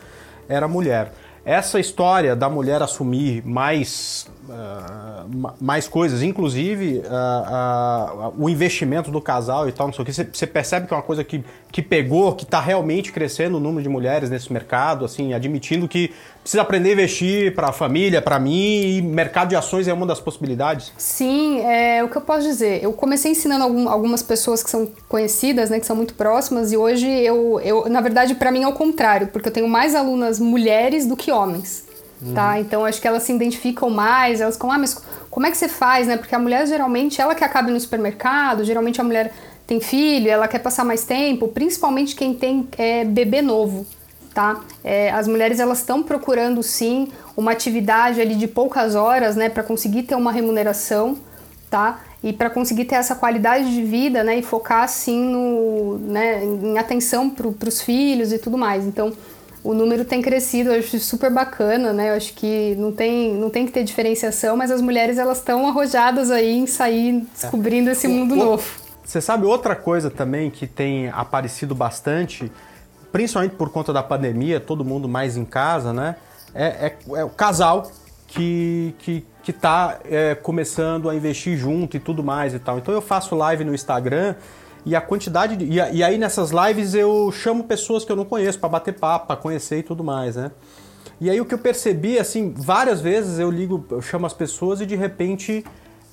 era mulher. Essa história da mulher assumir mais, uh, mais coisas, inclusive uh, uh, o investimento do casal e tal, não sei o que, você percebe que é uma coisa que, que pegou, que está realmente crescendo o número de mulheres nesse mercado, assim, admitindo que precisa aprender a investir para a família, para mim, e mercado de ações é uma das possibilidades? Sim, é o que eu posso dizer. Eu comecei ensinando algum, algumas pessoas que são conhecidas, né, que são muito próximas, e hoje eu, eu na verdade, para mim é o contrário, porque eu tenho mais alunas mulheres do que homens. Uhum. Tá? Então acho que elas se identificam mais, elas ficam, ah, mas como é que você faz, né? Porque a mulher geralmente, ela que acaba no supermercado, geralmente a mulher tem filho, ela quer passar mais tempo, principalmente quem tem é, bebê novo tá? É, as mulheres elas estão procurando sim uma atividade ali de poucas horas, né, para conseguir ter uma remuneração, tá? E para conseguir ter essa qualidade de vida, né, e focar assim no, né, em atenção para os filhos e tudo mais. Então, o número tem crescido, eu acho super bacana, né? Eu acho que não tem, não tem que ter diferenciação, mas as mulheres elas estão arrojadas aí em sair descobrindo é. esse mundo o, novo. Você sabe outra coisa também que tem aparecido bastante principalmente por conta da pandemia, todo mundo mais em casa, né? É, é, é o casal que, que, que tá é, começando a investir junto e tudo mais e tal. Então eu faço live no Instagram e a quantidade de, e, e, aí nessas lives eu chamo pessoas que eu não conheço para bater papo, para conhecer e tudo mais, né? E aí o que eu percebi, assim, várias vezes eu ligo, eu chamo as pessoas e de repente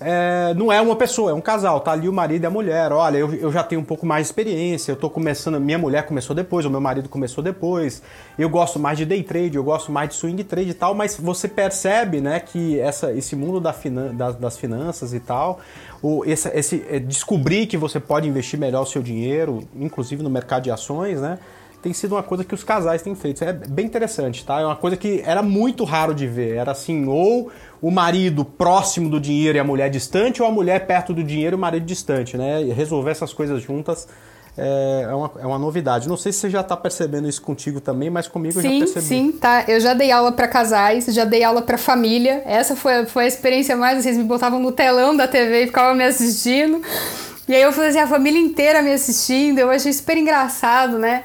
é, não é uma pessoa, é um casal, tá ali o marido e a mulher. Olha, eu, eu já tenho um pouco mais de experiência, eu tô começando, minha mulher começou depois, o meu marido começou depois. Eu gosto mais de day trade, eu gosto mais de swing trade e tal, mas você percebe, né, que essa, esse mundo da finan das, das, finanças e tal, o, esse, esse é, descobrir que você pode investir melhor o seu dinheiro, inclusive no mercado de ações, né? tem sido uma coisa que os casais têm feito. É bem interessante, tá? É uma coisa que era muito raro de ver. Era assim, ou o marido próximo do dinheiro e a mulher distante, ou a mulher perto do dinheiro e o marido distante, né? E resolver essas coisas juntas é, é uma, é uma novidade. Não sei se você já está percebendo isso contigo também, mas comigo sim, eu já percebi. Sim, tá. Eu já dei aula para casais, já dei aula para família. Essa foi, foi a experiência mais. Vocês me botavam no telão da TV e ficavam me assistindo. E aí eu fazia assim, a família inteira me assistindo. Eu achei super engraçado, né?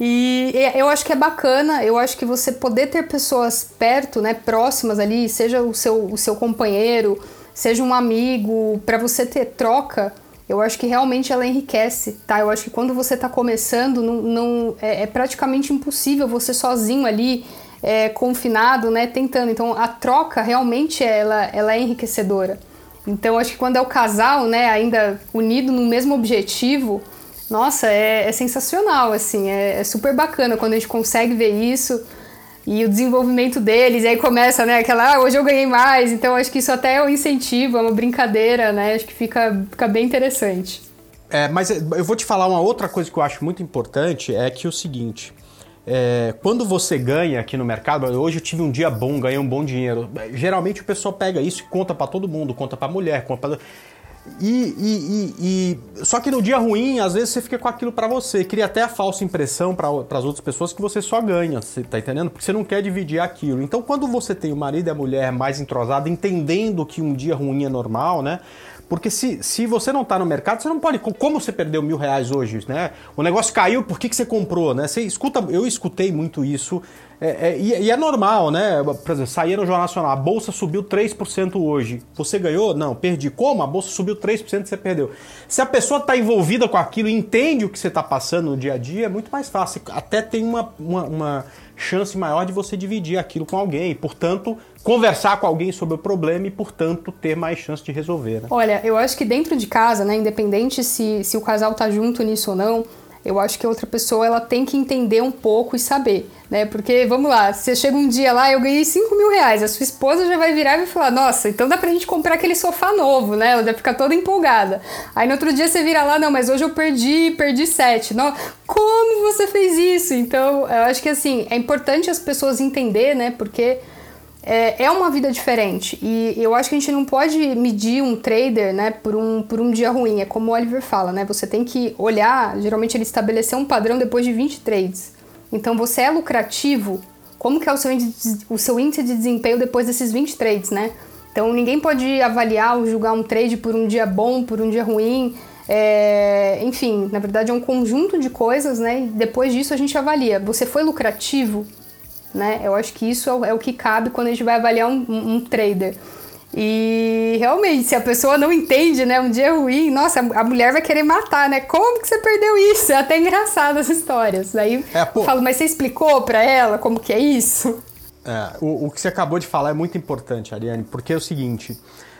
E eu acho que é bacana, eu acho que você poder ter pessoas perto, né, próximas ali, seja o seu, o seu companheiro, seja um amigo, para você ter troca, eu acho que realmente ela enriquece, tá? Eu acho que quando você está começando, não, não é, é, praticamente impossível você sozinho ali, é, confinado, né, tentando. Então a troca realmente ela, ela é enriquecedora. Então acho que quando é o casal, né, ainda unido no mesmo objetivo, nossa, é, é sensacional, assim, é, é, super bacana quando a gente consegue ver isso e o desenvolvimento deles, e aí começa, né, aquela, ah, hoje eu ganhei mais, então acho que isso até é um incentivo, é uma brincadeira, né, acho que fica, fica bem interessante. É, mas eu vou te falar uma outra coisa que eu acho muito importante, é que é o seguinte, é, quando você ganha aqui no mercado, hoje eu tive um dia bom, ganhei um bom dinheiro, geralmente o pessoal pega isso e conta para todo mundo, conta para mulher, conta pra E, e, e, e, só que no dia ruim, às vezes você fica com aquilo para você, cria até a falsa impressão para as outras pessoas que você só ganha, você tá entendendo? Porque você não quer dividir aquilo. Então, quando você tem o marido e a mulher mais entrosados, entendendo que um dia ruim é normal, né? Porque se, se você não está no mercado, você não pode. Como você perdeu mil reais hoje, né? O negócio caiu, por que, que você comprou, né? Você escuta, eu escutei muito isso. É, é, e, e, é normal, né? Por exemplo, saía no Jornal Nacional, a bolsa subiu 3% hoje. Você ganhou? Não, perdi. Como? A bolsa subiu 3% você perdeu. Se a pessoa está envolvida com aquilo e entende o que você está passando no dia a dia, é muito mais fácil. Até tem uma, uma, uma chance maior de você dividir aquilo com alguém. Portanto, conversar com alguém sobre o problema e, portanto, ter mais chance de resolver. Né? Olha, eu acho que dentro de casa, né, independente se, se o casal tá junto nisso ou não, eu acho que a outra pessoa ela tem que entender um pouco e saber, né? Porque, vamos lá, você chega um dia lá, eu ganhei 5 mil reais, a sua esposa já vai virar e vai falar, nossa, então dá pra gente comprar aquele sofá novo, né? Ela já fica toda empolgada. Aí no outro dia você vira lá, não, mas hoje eu perdi, perdi 7. Não, como você fez isso? Então, eu acho que assim, é importante as pessoas entender, né? Porque é, é uma vida diferente. E eu acho que a gente não pode medir um trader, né, por um, por um dia ruim. É como o Oliver fala, né? Você tem que olhar, geralmente ele estabeleceu um padrão depois de 20 trades. Então você é lucrativo, como que é o seu índice, o seu índice de desempenho depois desses 20 trades, né? Então ninguém pode avaliar ou julgar um trade por um dia bom, por um dia ruim. É, enfim, na verdade é um conjunto de coisas, né? E depois disso a gente avalia. Você foi lucrativo? Né? Eu acho que isso é o que cabe quando a gente vai avaliar um, um trader. E realmente, se a pessoa não entende, né, um dia ruim, nossa, a mulher vai querer matar, né? Como que você perdeu isso? É até engraçado as histórias. Aí é, eu falo, mas você explicou para ela como que é isso? É, o, o que você acabou de falar é muito importante, Ariane, porque é o seguinte.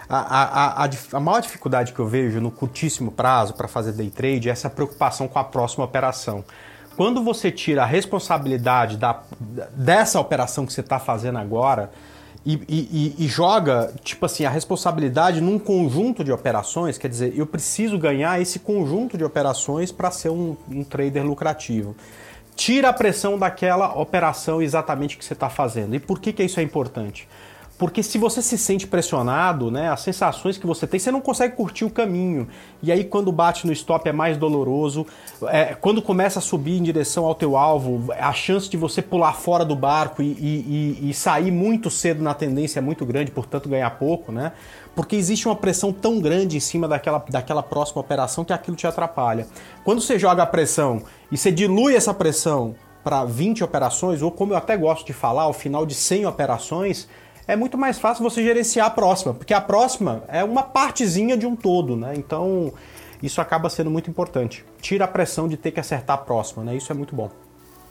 A, a, a, a, maior dificuldade que eu vejo no curtíssimo prazo para fazer day trade é essa preocupação com a próxima operação. Quando você tira a responsabilidade da, dessa operação que você está fazendo agora e, e, e, joga, tipo assim, a responsabilidade num conjunto de operações, quer dizer, eu preciso ganhar esse conjunto de operações para ser um, um trader lucrativo tira a pressão daquela operação exatamente que você está fazendo. E por que, que isso é importante? Porque se você se sente pressionado, né, as sensações que você tem, você não consegue curtir o caminho. E aí quando bate no stop é mais doloroso. É, quando começa a subir em direção ao teu alvo, a chance de você pular fora do barco e, e, e, sair muito cedo na tendência é muito grande, portanto ganhar pouco, né? Porque existe uma pressão tão grande em cima daquela, daquela próxima operação que aquilo te atrapalha. Quando você joga a pressão e você dilui essa pressão para 20 operações, ou como eu até gosto de falar, ao final de 100 operações, é muito mais fácil você gerenciar a próxima, porque a próxima é uma partezinha de um todo, né? Então, isso acaba sendo muito importante. Tira a pressão de ter que acertar a próxima, né? Isso é muito bom.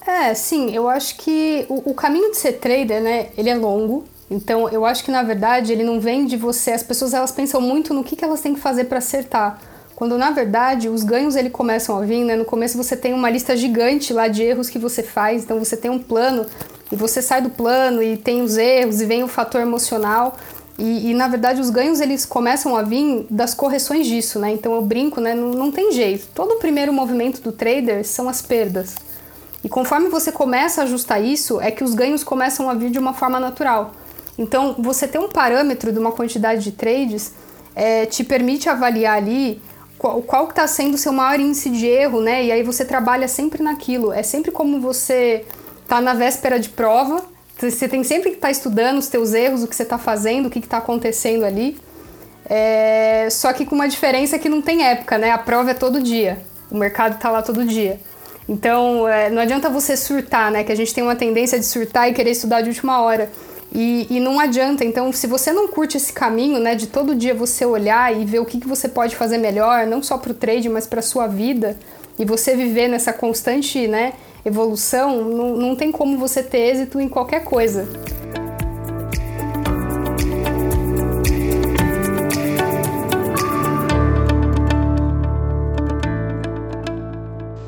É, sim, eu acho que o, o caminho de ser trader, né, ele é longo, então eu acho que na verdade ele não vem de você. As pessoas elas pensam muito no que, que elas têm que fazer para acertar. Quando na verdade os ganhos ele começam a vir, né? No começo você tem uma lista gigante lá de erros que você faz, então você tem um plano e você sai do plano e tem os erros e vem o fator emocional. E, e, na verdade os ganhos eles começam a vir das correções disso, né? Então eu brinco, né? Não, não tem jeito. Todo o primeiro movimento do trader são as perdas. E conforme você começa a ajustar isso, é que os ganhos começam a vir de uma forma natural. Então você ter um parâmetro de uma quantidade de trades é, te permite avaliar ali qual, qual está sendo o seu maior índice de erro, né? E aí você trabalha sempre naquilo. É sempre como você tá na véspera de prova, você tem sempre que estar tá estudando os teus erros, o que você está fazendo, o que está acontecendo ali. É... Só que com uma diferença que não tem época, né? A prova é todo dia. O mercado está lá todo dia. Então, é, não adianta você surtar, né? Que a gente tem uma tendência de surtar e querer estudar de última hora. E, e, não adianta. Então, se você não curte esse caminho, né, de todo dia você olhar e ver o que, que você pode fazer melhor, não só para o trade, mas para sua vida, e você viver nessa constante, né, evolução, não, não tem como você ter êxito em qualquer coisa.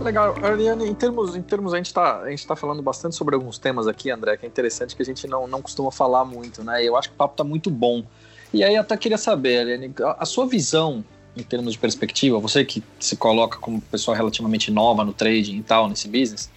Legal, Ariane, em termos, em termos a gente está tá falando bastante sobre alguns temas aqui, André, que é interessante que a gente não, não costuma falar muito, né? Eu acho que o papo está muito bom. E aí até queria saber, Ariane, a sua visão em termos de perspectiva, você que se coloca como pessoa relativamente nova no trading e tal, nesse business,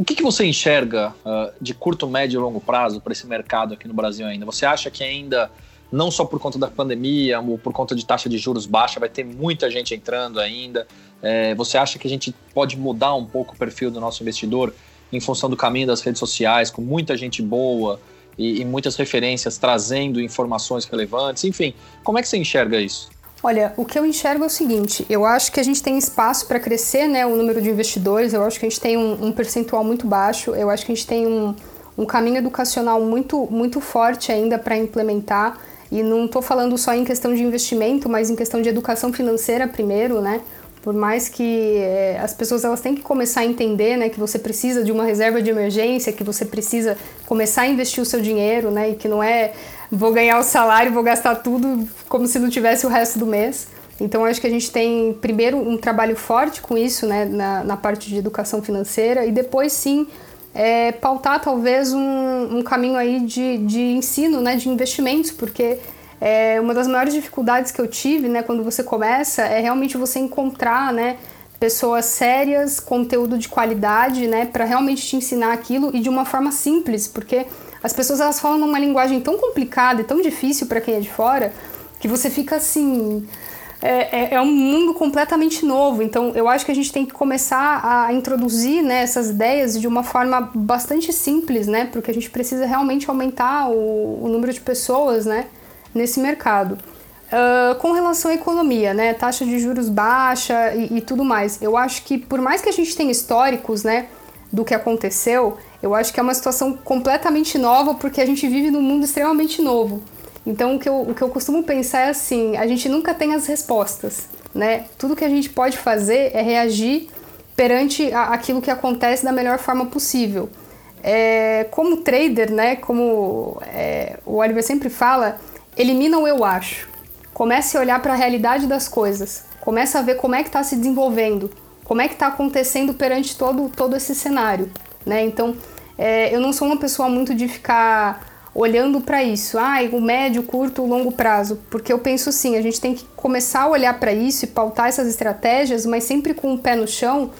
o que, que você enxerga uh, de curto, médio e longo prazo para esse mercado aqui no Brasil ainda? Você acha que ainda não só por conta da pandemia, ou por conta de taxa de juros baixa, vai ter muita gente entrando ainda. É, você acha que a gente pode mudar um pouco o perfil do nosso investidor em função do caminho das redes sociais, com muita gente boa e, e muitas referências trazendo informações relevantes? Enfim, como é que você enxerga isso? Olha, o que eu enxergo é o seguinte: eu acho que a gente tem espaço para crescer, né, o número de investidores. Eu acho que a gente tem um, um percentual muito baixo. Eu acho que a gente tem um, um caminho educacional muito, muito forte ainda para implementar. E não estou falando só em questão de investimento, mas em questão de educação financeira primeiro, né? Por mais que é, as pessoas elas têm que começar a entender, né, que você precisa de uma reserva de emergência, que você precisa começar a investir o seu dinheiro, né, e que não é vou ganhar o salário, vou gastar tudo como se não tivesse o resto do mês. Então acho que a gente tem primeiro um trabalho forte com isso, né, na, na parte de educação financeira e depois sim é, pautar talvez um, um caminho aí de, de ensino, né, de investimentos, porque é, uma das maiores dificuldades que eu tive, né, quando você começa, é realmente você encontrar, né, pessoas sérias, conteúdo de qualidade, né, para realmente te ensinar aquilo e de uma forma simples, porque as pessoas elas falam numa linguagem tão complicada e tão difícil para quem é de fora que você fica assim é, é, é, um mundo completamente novo. Então, eu acho que a gente tem que começar a introduzir né, essas ideias de uma forma bastante simples, né? Porque a gente precisa realmente aumentar o, o número de pessoas né, nesse mercado. Uh, com relação à economia, né? Taxa de juros baixa e, e, tudo mais. Eu acho que, por mais que a gente tenha históricos, né? Do que aconteceu, eu acho que é uma situação completamente nova porque a gente vive num mundo extremamente novo. Então, o que, eu, o que eu costumo pensar é assim: a gente nunca tem as respostas, né? Tudo que a gente pode fazer é reagir perante a, aquilo que acontece da melhor forma possível. É, como trader, né? Como é, o Oliver sempre fala, elimina o eu acho. Comece a olhar para a realidade das coisas. Comece a ver como é que está se desenvolvendo, como é que está acontecendo perante todo, todo esse cenário, né? Então, é, eu não sou uma pessoa muito de ficar olhando para isso, ah, o médio, curto, longo prazo, porque eu penso assim, a gente tem que começar a olhar para isso e pautar essas estratégias, mas sempre com o pé no chão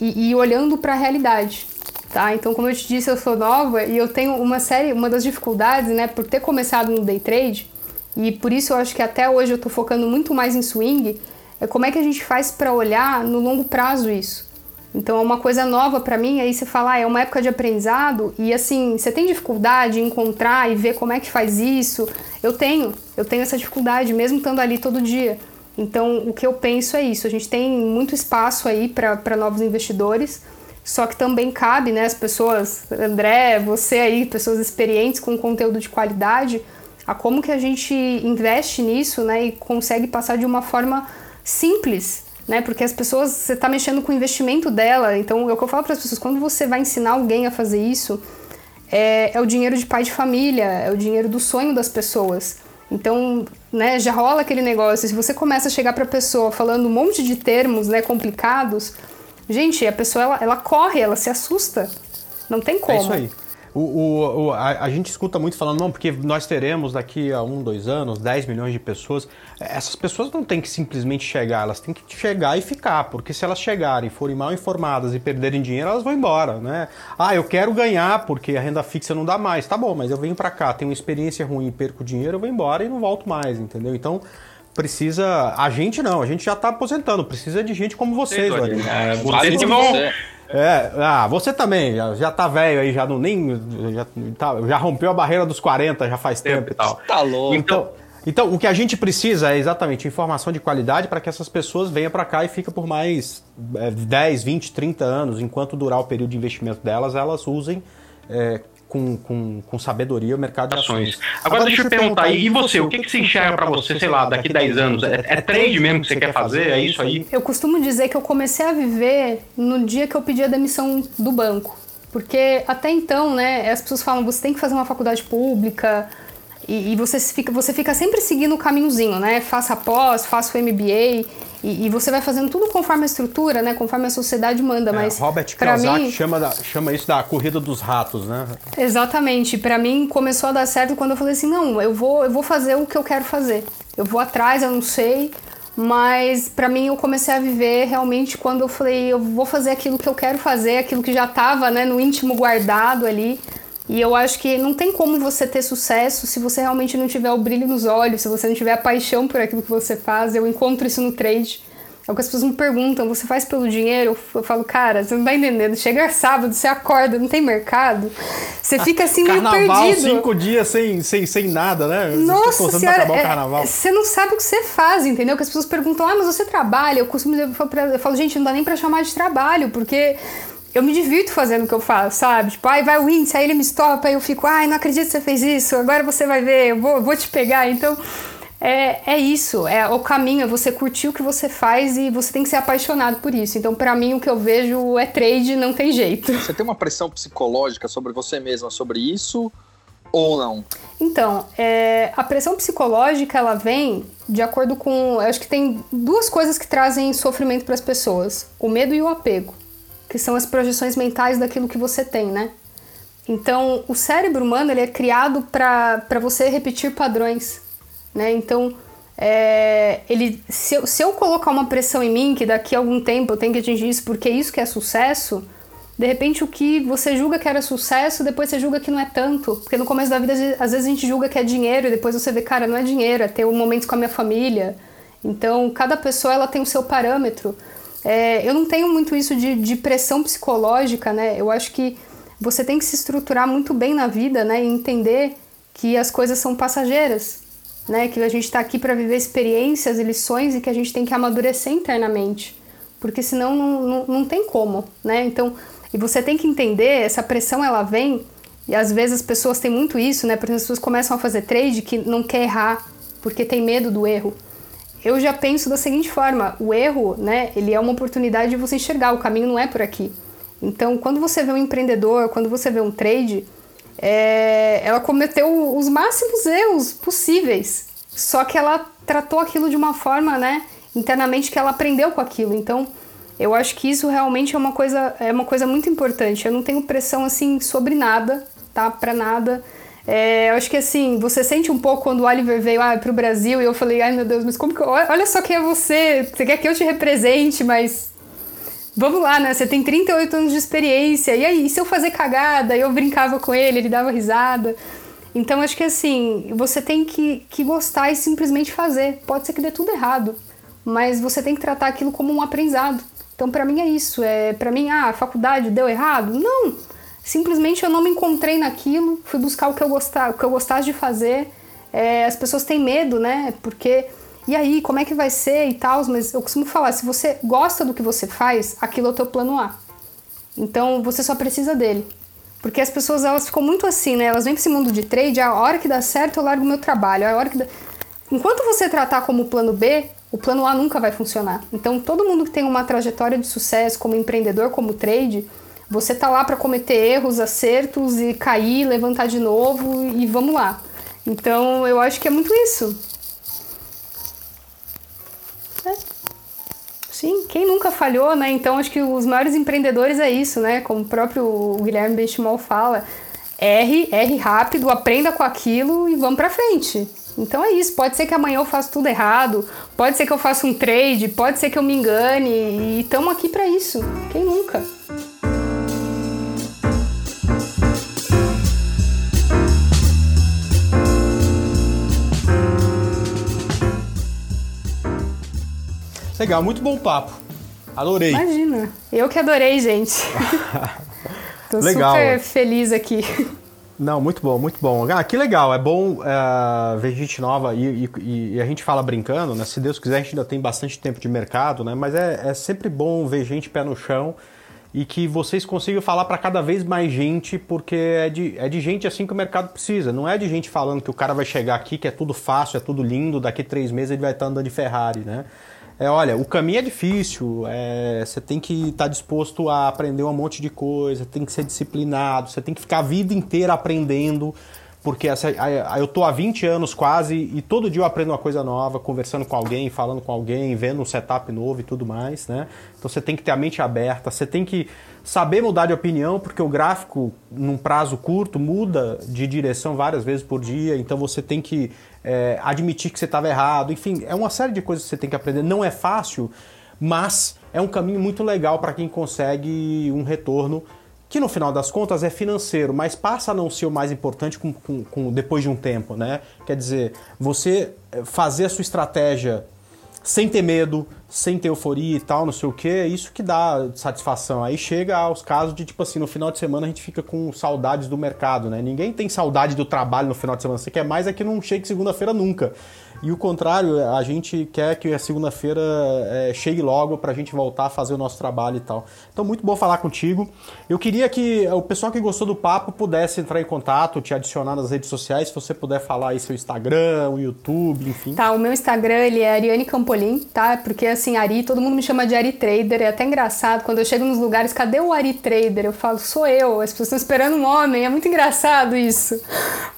e, e olhando para a realidade. Tá? Então, como eu te disse, eu sou nova e eu tenho uma série, uma das dificuldades, né, por ter começado no day trade, e por isso eu acho que até hoje eu estou focando muito mais em swing, é como é que a gente faz para olhar no longo prazo isso. Então é uma coisa nova para mim, aí você fala, ah, é uma época de aprendizado e assim, você tem dificuldade em encontrar e ver como é que faz isso? Eu tenho, eu tenho essa dificuldade mesmo estando ali todo dia. Então o que eu penso é isso, a gente tem muito espaço aí para novos investidores, só que também cabe, né, as pessoas, André, você aí, pessoas experientes com conteúdo de qualidade, a como que a gente investe nisso, né, e consegue passar de uma forma simples né? Porque as pessoas, você está mexendo com o investimento dela. Então, é o que eu falo para as pessoas: quando você vai ensinar alguém a fazer isso, é, é, o dinheiro de pai de família, é o dinheiro do sonho das pessoas. Então, né, já rola aquele negócio. Se você começa a chegar para a pessoa falando um monte de termos, né, complicados, gente, a pessoa ela, ela corre, ela se assusta. Não tem como. É isso aí. O, o, a, a, gente escuta muito falando, não, porque nós teremos daqui a um, dois anos 10 milhões de pessoas. Essas pessoas não têm que simplesmente chegar, elas têm que chegar e ficar, porque se elas chegarem, forem mal informadas e perderem dinheiro, elas vão embora, né? Ah, eu quero ganhar porque a renda fixa não dá mais. Tá bom, mas eu venho para cá, tenho uma experiência ruim, perco dinheiro, eu vou embora e não volto mais, entendeu? Então, precisa. A gente não, a gente já está aposentando, precisa de gente como vocês, olha. É, vocês que vão. É, ah, você também, já, já tá velho aí, já não nem. Já, tá, já rompeu a barreira dos 40 já faz tempo, tempo e tal. Tá louco. Então, então, o que a gente precisa é exatamente informação de qualidade para que essas pessoas venham para cá e fiquem por mais é, 10, 20, 30 anos, enquanto durar o período de investimento delas, elas usem é, com, com, com sabedoria o mercado de ações. Agora, Agora deixa eu perguntar, perguntar e você, o que, que você enxerga para você, sei lá, daqui 10 anos? É, é trade mesmo que você quer fazer? É isso aí? Eu costumo dizer que eu comecei a viver no dia que eu pedi a demissão do banco. Porque até então, né, as pessoas falam, você tem que fazer uma faculdade pública, e, e, você, fica, você fica sempre seguindo o caminhozinho, né? Faça pós, faça o MBA. E, e, você vai fazendo tudo conforme a estrutura, né? Conforme a sociedade manda. É, mas Robert Kiyosaki mim, chama, da, chama isso da corrida dos ratos, né? Exatamente. Para mim começou a dar certo quando eu falei assim, não, eu vou, eu vou fazer o que eu quero fazer. Eu vou atrás, eu não sei. Mas para mim eu comecei a viver realmente quando eu falei, eu vou fazer aquilo que eu quero fazer, aquilo que já estava né, no íntimo guardado ali. E eu acho que não tem como você ter sucesso se você realmente não tiver o brilho nos olhos, se você não tiver a paixão por aquilo que você faz. Eu encontro isso no trade. É o que as pessoas me perguntam, você faz pelo dinheiro? Eu falo, cara, você não tá entendendo. Chega sábado, você acorda, não tem mercado. Você fica assim meio carnaval, perdido. cinco dias sem, sem, sem nada, né? Nossa Tô senhora, acabar o é, você não sabe o que você faz, entendeu? Que as pessoas perguntam, ah, mas você trabalha? Eu costumo dizer, eu falo, pra- eu falo, gente, não dá nem pra chamar de trabalho, porque eu me divirto fazendo o que eu faço, sabe? Tipo, ai, vai o índice, aí ele me estopa, aí eu fico, ai, não acredito que você fez isso, agora você vai ver, eu vou, vou te pegar. Então, é, é isso, é o caminho, é você curtir o que você faz e você tem que ser apaixonado por isso. Então, pra mim, o que eu vejo é trade, não tem jeito. Você tem uma pressão psicológica sobre você mesma sobre isso ou não? Então, é, a pressão psicológica ela vem de acordo com. Eu acho que tem duas coisas que trazem sofrimento para as pessoas: o medo e o apego, que são as projeções mentais daquilo que você tem, né? Então, o cérebro humano ele é criado para você repetir padrões, né? Então, é, ele, se, eu, se eu colocar uma pressão em mim que daqui a algum tempo eu tenho que atingir isso porque é isso que é sucesso, de repente o que você julga que era sucesso, depois você julga que não é tanto. Porque no começo da vida, às vezes- a gente julga que é dinheiro e depois você vê, cara, não é dinheiro, é ter um momentos com a minha família. Então, cada pessoa ela tem o seu parâmetro. É, eu não tenho muito isso de, de pressão psicológica, né? Eu acho que você tem que se estruturar muito bem na vida, né? E entender que as coisas são passageiras, né? Que a gente está aqui para viver experiências e lições e que a gente tem que amadurecer internamente, porque senão não, não, não tem como, né? Então, e você tem que entender, essa pressão ela vem e às vezes as pessoas têm muito isso, né? Porque as pessoas começam a fazer trade que não quer errar porque tem medo do erro. Eu já penso da seguinte forma: o erro, né, ele é uma oportunidade de você enxergar, o caminho não é por aqui. Então, quando você vê um empreendedor, quando você vê um trade, é, ela cometeu os máximos erros possíveis, só que ela tratou aquilo de uma forma, né, internamente que ela aprendeu com aquilo. Então, eu acho que isso realmente é uma coisa, é uma coisa muito importante. Eu não tenho pressão assim sobre nada, tá? Para nada. É, eu acho que assim, você sente um pouco quando o Oliver veio ah, pro Brasil e eu falei, ai meu Deus, mas como que. Olha só quem é você, você quer que eu te represente, mas. Vamos lá, né? Você tem 38 anos de experiência. E aí, e se eu fazer cagada? Eu brincava com ele, ele dava risada. Então, acho que assim, você tem que, que gostar e simplesmente fazer. Pode ser que dê tudo errado, mas você tem que tratar aquilo como um aprendizado. Então, pra mim é isso. É, para mim, ah, a faculdade deu errado? Não. Simplesmente eu não me encontrei naquilo, fui buscar o que eu gostava, o que eu gostasse de fazer. É, as pessoas têm medo, né? Porque e aí, como é que vai ser e tal? Mas eu costumo falar, se você gosta do que você faz, aquilo é o teu plano A. Então você só precisa dele. Porque as pessoas elas ficam muito assim, né? Elas vêm pra esse mundo de trade, a hora que dá certo eu largo meu trabalho, a hora que dá... Enquanto você tratar como plano B, o plano A nunca vai funcionar. Então todo mundo que tem uma trajetória de sucesso como empreendedor, como trade, você tá lá para cometer erros, acertos e cair, levantar de novo e vamos lá. Então eu acho que é muito isso. É. Sim, quem nunca falhou, né? Então acho que os maiores empreendedores é isso, né? Como o próprio Guilherme Benchimol fala, erre, erre rápido, aprenda com aquilo e vamos pra frente. Então é isso, pode ser que amanhã eu faça tudo errado, pode ser que eu faça um trade, pode ser que eu me engane e estamos aqui pra isso. Quem nunca? Legal, muito bom papo. Adorei. Imagina. Eu que adorei, gente. [laughs] Tô Legal. super feliz aqui. Não, muito bom, muito bom. Ah, que legal, é bom é, ver gente nova e, e- e a gente fala brincando, né? Se Deus quiser, a gente ainda tem bastante tempo de mercado, né? Mas é, é sempre bom ver gente pé no chão e que vocês consigam falar para cada vez mais gente, porque é de, é de gente assim que o mercado precisa. Não é de gente falando que o cara vai chegar aqui, que é tudo fácil, é tudo lindo, daqui três meses ele vai estar andando de Ferrari, né? É, olha, o caminho é difícil, é, você tem que estar disposto a aprender um monte de coisa, tem que ser disciplinado, você tem que ficar a vida inteira aprendendo, porque essa, eu tô há 20 anos quase e todo dia eu aprendo uma coisa nova, conversando com alguém, falando com alguém, vendo um setup novo e tudo mais, né? Então você tem que ter a mente aberta, você tem que saber mudar de opinião, porque o gráfico, num prazo curto, muda de direção várias vezes por dia, então você tem que é, admitir que você estava errado, enfim, é uma série de coisas que você tem que aprender. Não é fácil, mas é um caminho muito legal para quem consegue um retorno que no final das contas é financeiro, mas passa a não ser o mais importante com, com, com, depois de um tempo, né? Quer dizer, você eh, fazer a sua estratégia sem ter medo, sem ter euforia e tal, não sei o que, é isso que dá satisfação. Aí chega aos casos de, tipo assim, no final de semana a gente fica com saudades do mercado, né? Ninguém tem saudade do trabalho no final de semana. Você quer mais é que não chegue segunda-feira nunca. E o contrário, a gente quer que a segunda-feira é, chegue logo para a gente voltar a fazer o nosso trabalho e tal. Então, muito bom falar contigo. Eu queria que o pessoal que gostou do papo pudesse entrar em contato, te adicionar nas redes sociais, se você puder falar aí seu Instagram, o YouTube, enfim. Tá, o meu Instagram ele é Ariane Campolim, tá? Porque assim, Ari, todo mundo me chama de Ari Trader. É até engraçado quando eu chego nos lugares, cadê o Ari Trader? Eu falo, sou eu. As pessoas estão esperando um homem. É muito engraçado isso.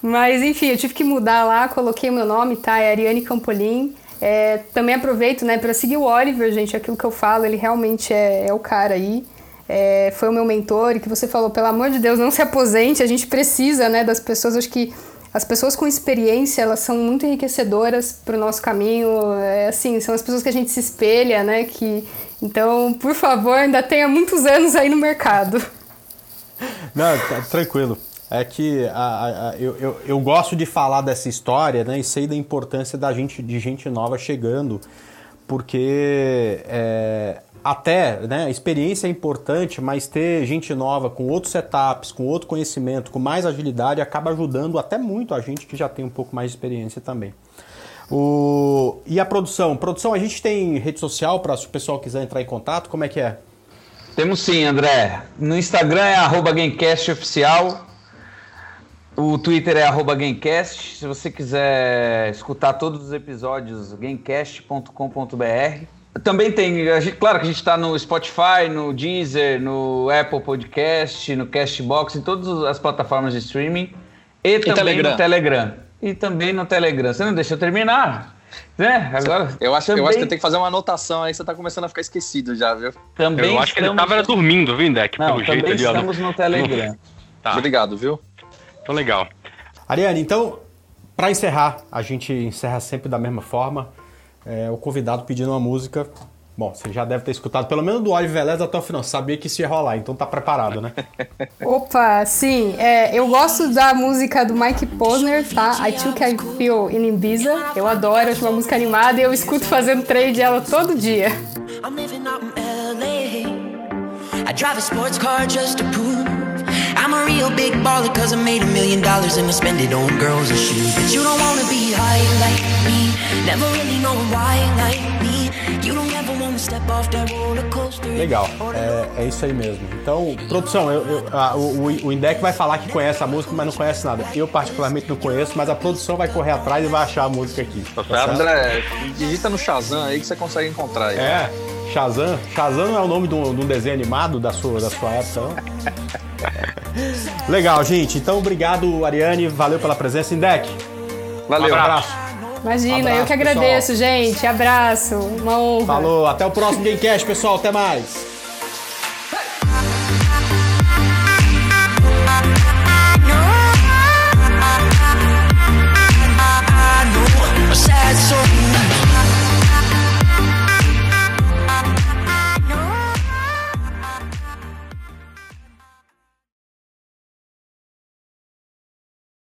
Mas enfim, eu tive que mudar lá, coloquei o meu nome, tá? É Ariane Ariane Campolim. É, também aproveito né, para seguir o Oliver, gente. Aquilo que eu falo, ele realmente é, é o cara aí. É, foi o meu mentor e que você falou, pelo amor de Deus, não se aposente. A gente precisa né, das pessoas. Acho que as pessoas com experiência elas são muito enriquecedoras para o nosso caminho. É, assim, são as pessoas que a gente se espelha, né? Que, então, por favor, ainda tenha muitos anos aí no mercado. Não, tá, tranquilo é que a, a, eu, eu, eu, gosto de falar dessa história né, e sei da importância da gente, de gente nova chegando, porque é, até né, experiência é importante, mas ter gente nova com outros setups, com outro conhecimento, com mais agilidade, acaba ajudando até muito a gente que já tem um pouco mais de experiência também. O... E a produção? Produção, a gente tem rede social para se o pessoal quiser entrar em contato, como é que é? Temos sim, André. No Instagram é arroba GameCastOficial o Twitter é Gamecast. Se você quiser escutar todos os episódios, gamecast.com.br. Também tem, a gente, claro que a gente está no Spotify, no Deezer, no Apple Podcast, no Castbox, em todas as plataformas de streaming. E, e também Telegram. no Telegram. E também no Telegram. Você não deixa eu terminar? Né? Agora, eu, acho, também... eu acho que tem que fazer uma anotação aí, você tá começando a ficar esquecido já, viu? Também eu acho que ele tava dormindo, viu, Deck? Não, pelo jeito ali, estamos no Telegram. Tá. Obrigado, viu? Então, legal. Ariane, então, para encerrar, a gente encerra sempre da mesma forma. É, o convidado pedindo uma música. Bom, você já deve ter escutado pelo menos do Oliver Velez até o final. Sabia que isso ia rolar, então tá preparado, né? [laughs] Opa, sim. É, eu gosto da música do Mike Posner, tá? I Took I Feel in Ibiza. Eu adoro, acho uma música animada e eu escuto fazendo trade ela todo dia. I'm living out in LA. I drive a sports car just to prove I'm a real big baller cause I made a million dollars and I spend it on girls and shoes. But you don't wanna be high like me, never really know why like me. You don't ever wanna step off that roller coaster. Legal, é, é isso aí mesmo. Então, produção, eu, eu, a, o, o Indec vai falar que conhece a música, mas não conhece nada. Eu, particularmente, não conheço, mas a produção vai correr atrás e vai achar a música aqui. Tá certo? André, digita no Shazam aí que você consegue encontrar aí. É, Shazam. Shazam não é o nome de um, de um desenho animado da sua, da sua época, não? [laughs] [laughs] Legal, gente. Então, obrigado, Ariane. Valeu pela presença. Indec. Valeu. Um abraço. Imagina, abraço, eu que agradeço, pessoal. gente. Abraço. Uma honra. Falou. Até o próximo Gamecast, pessoal. Até mais.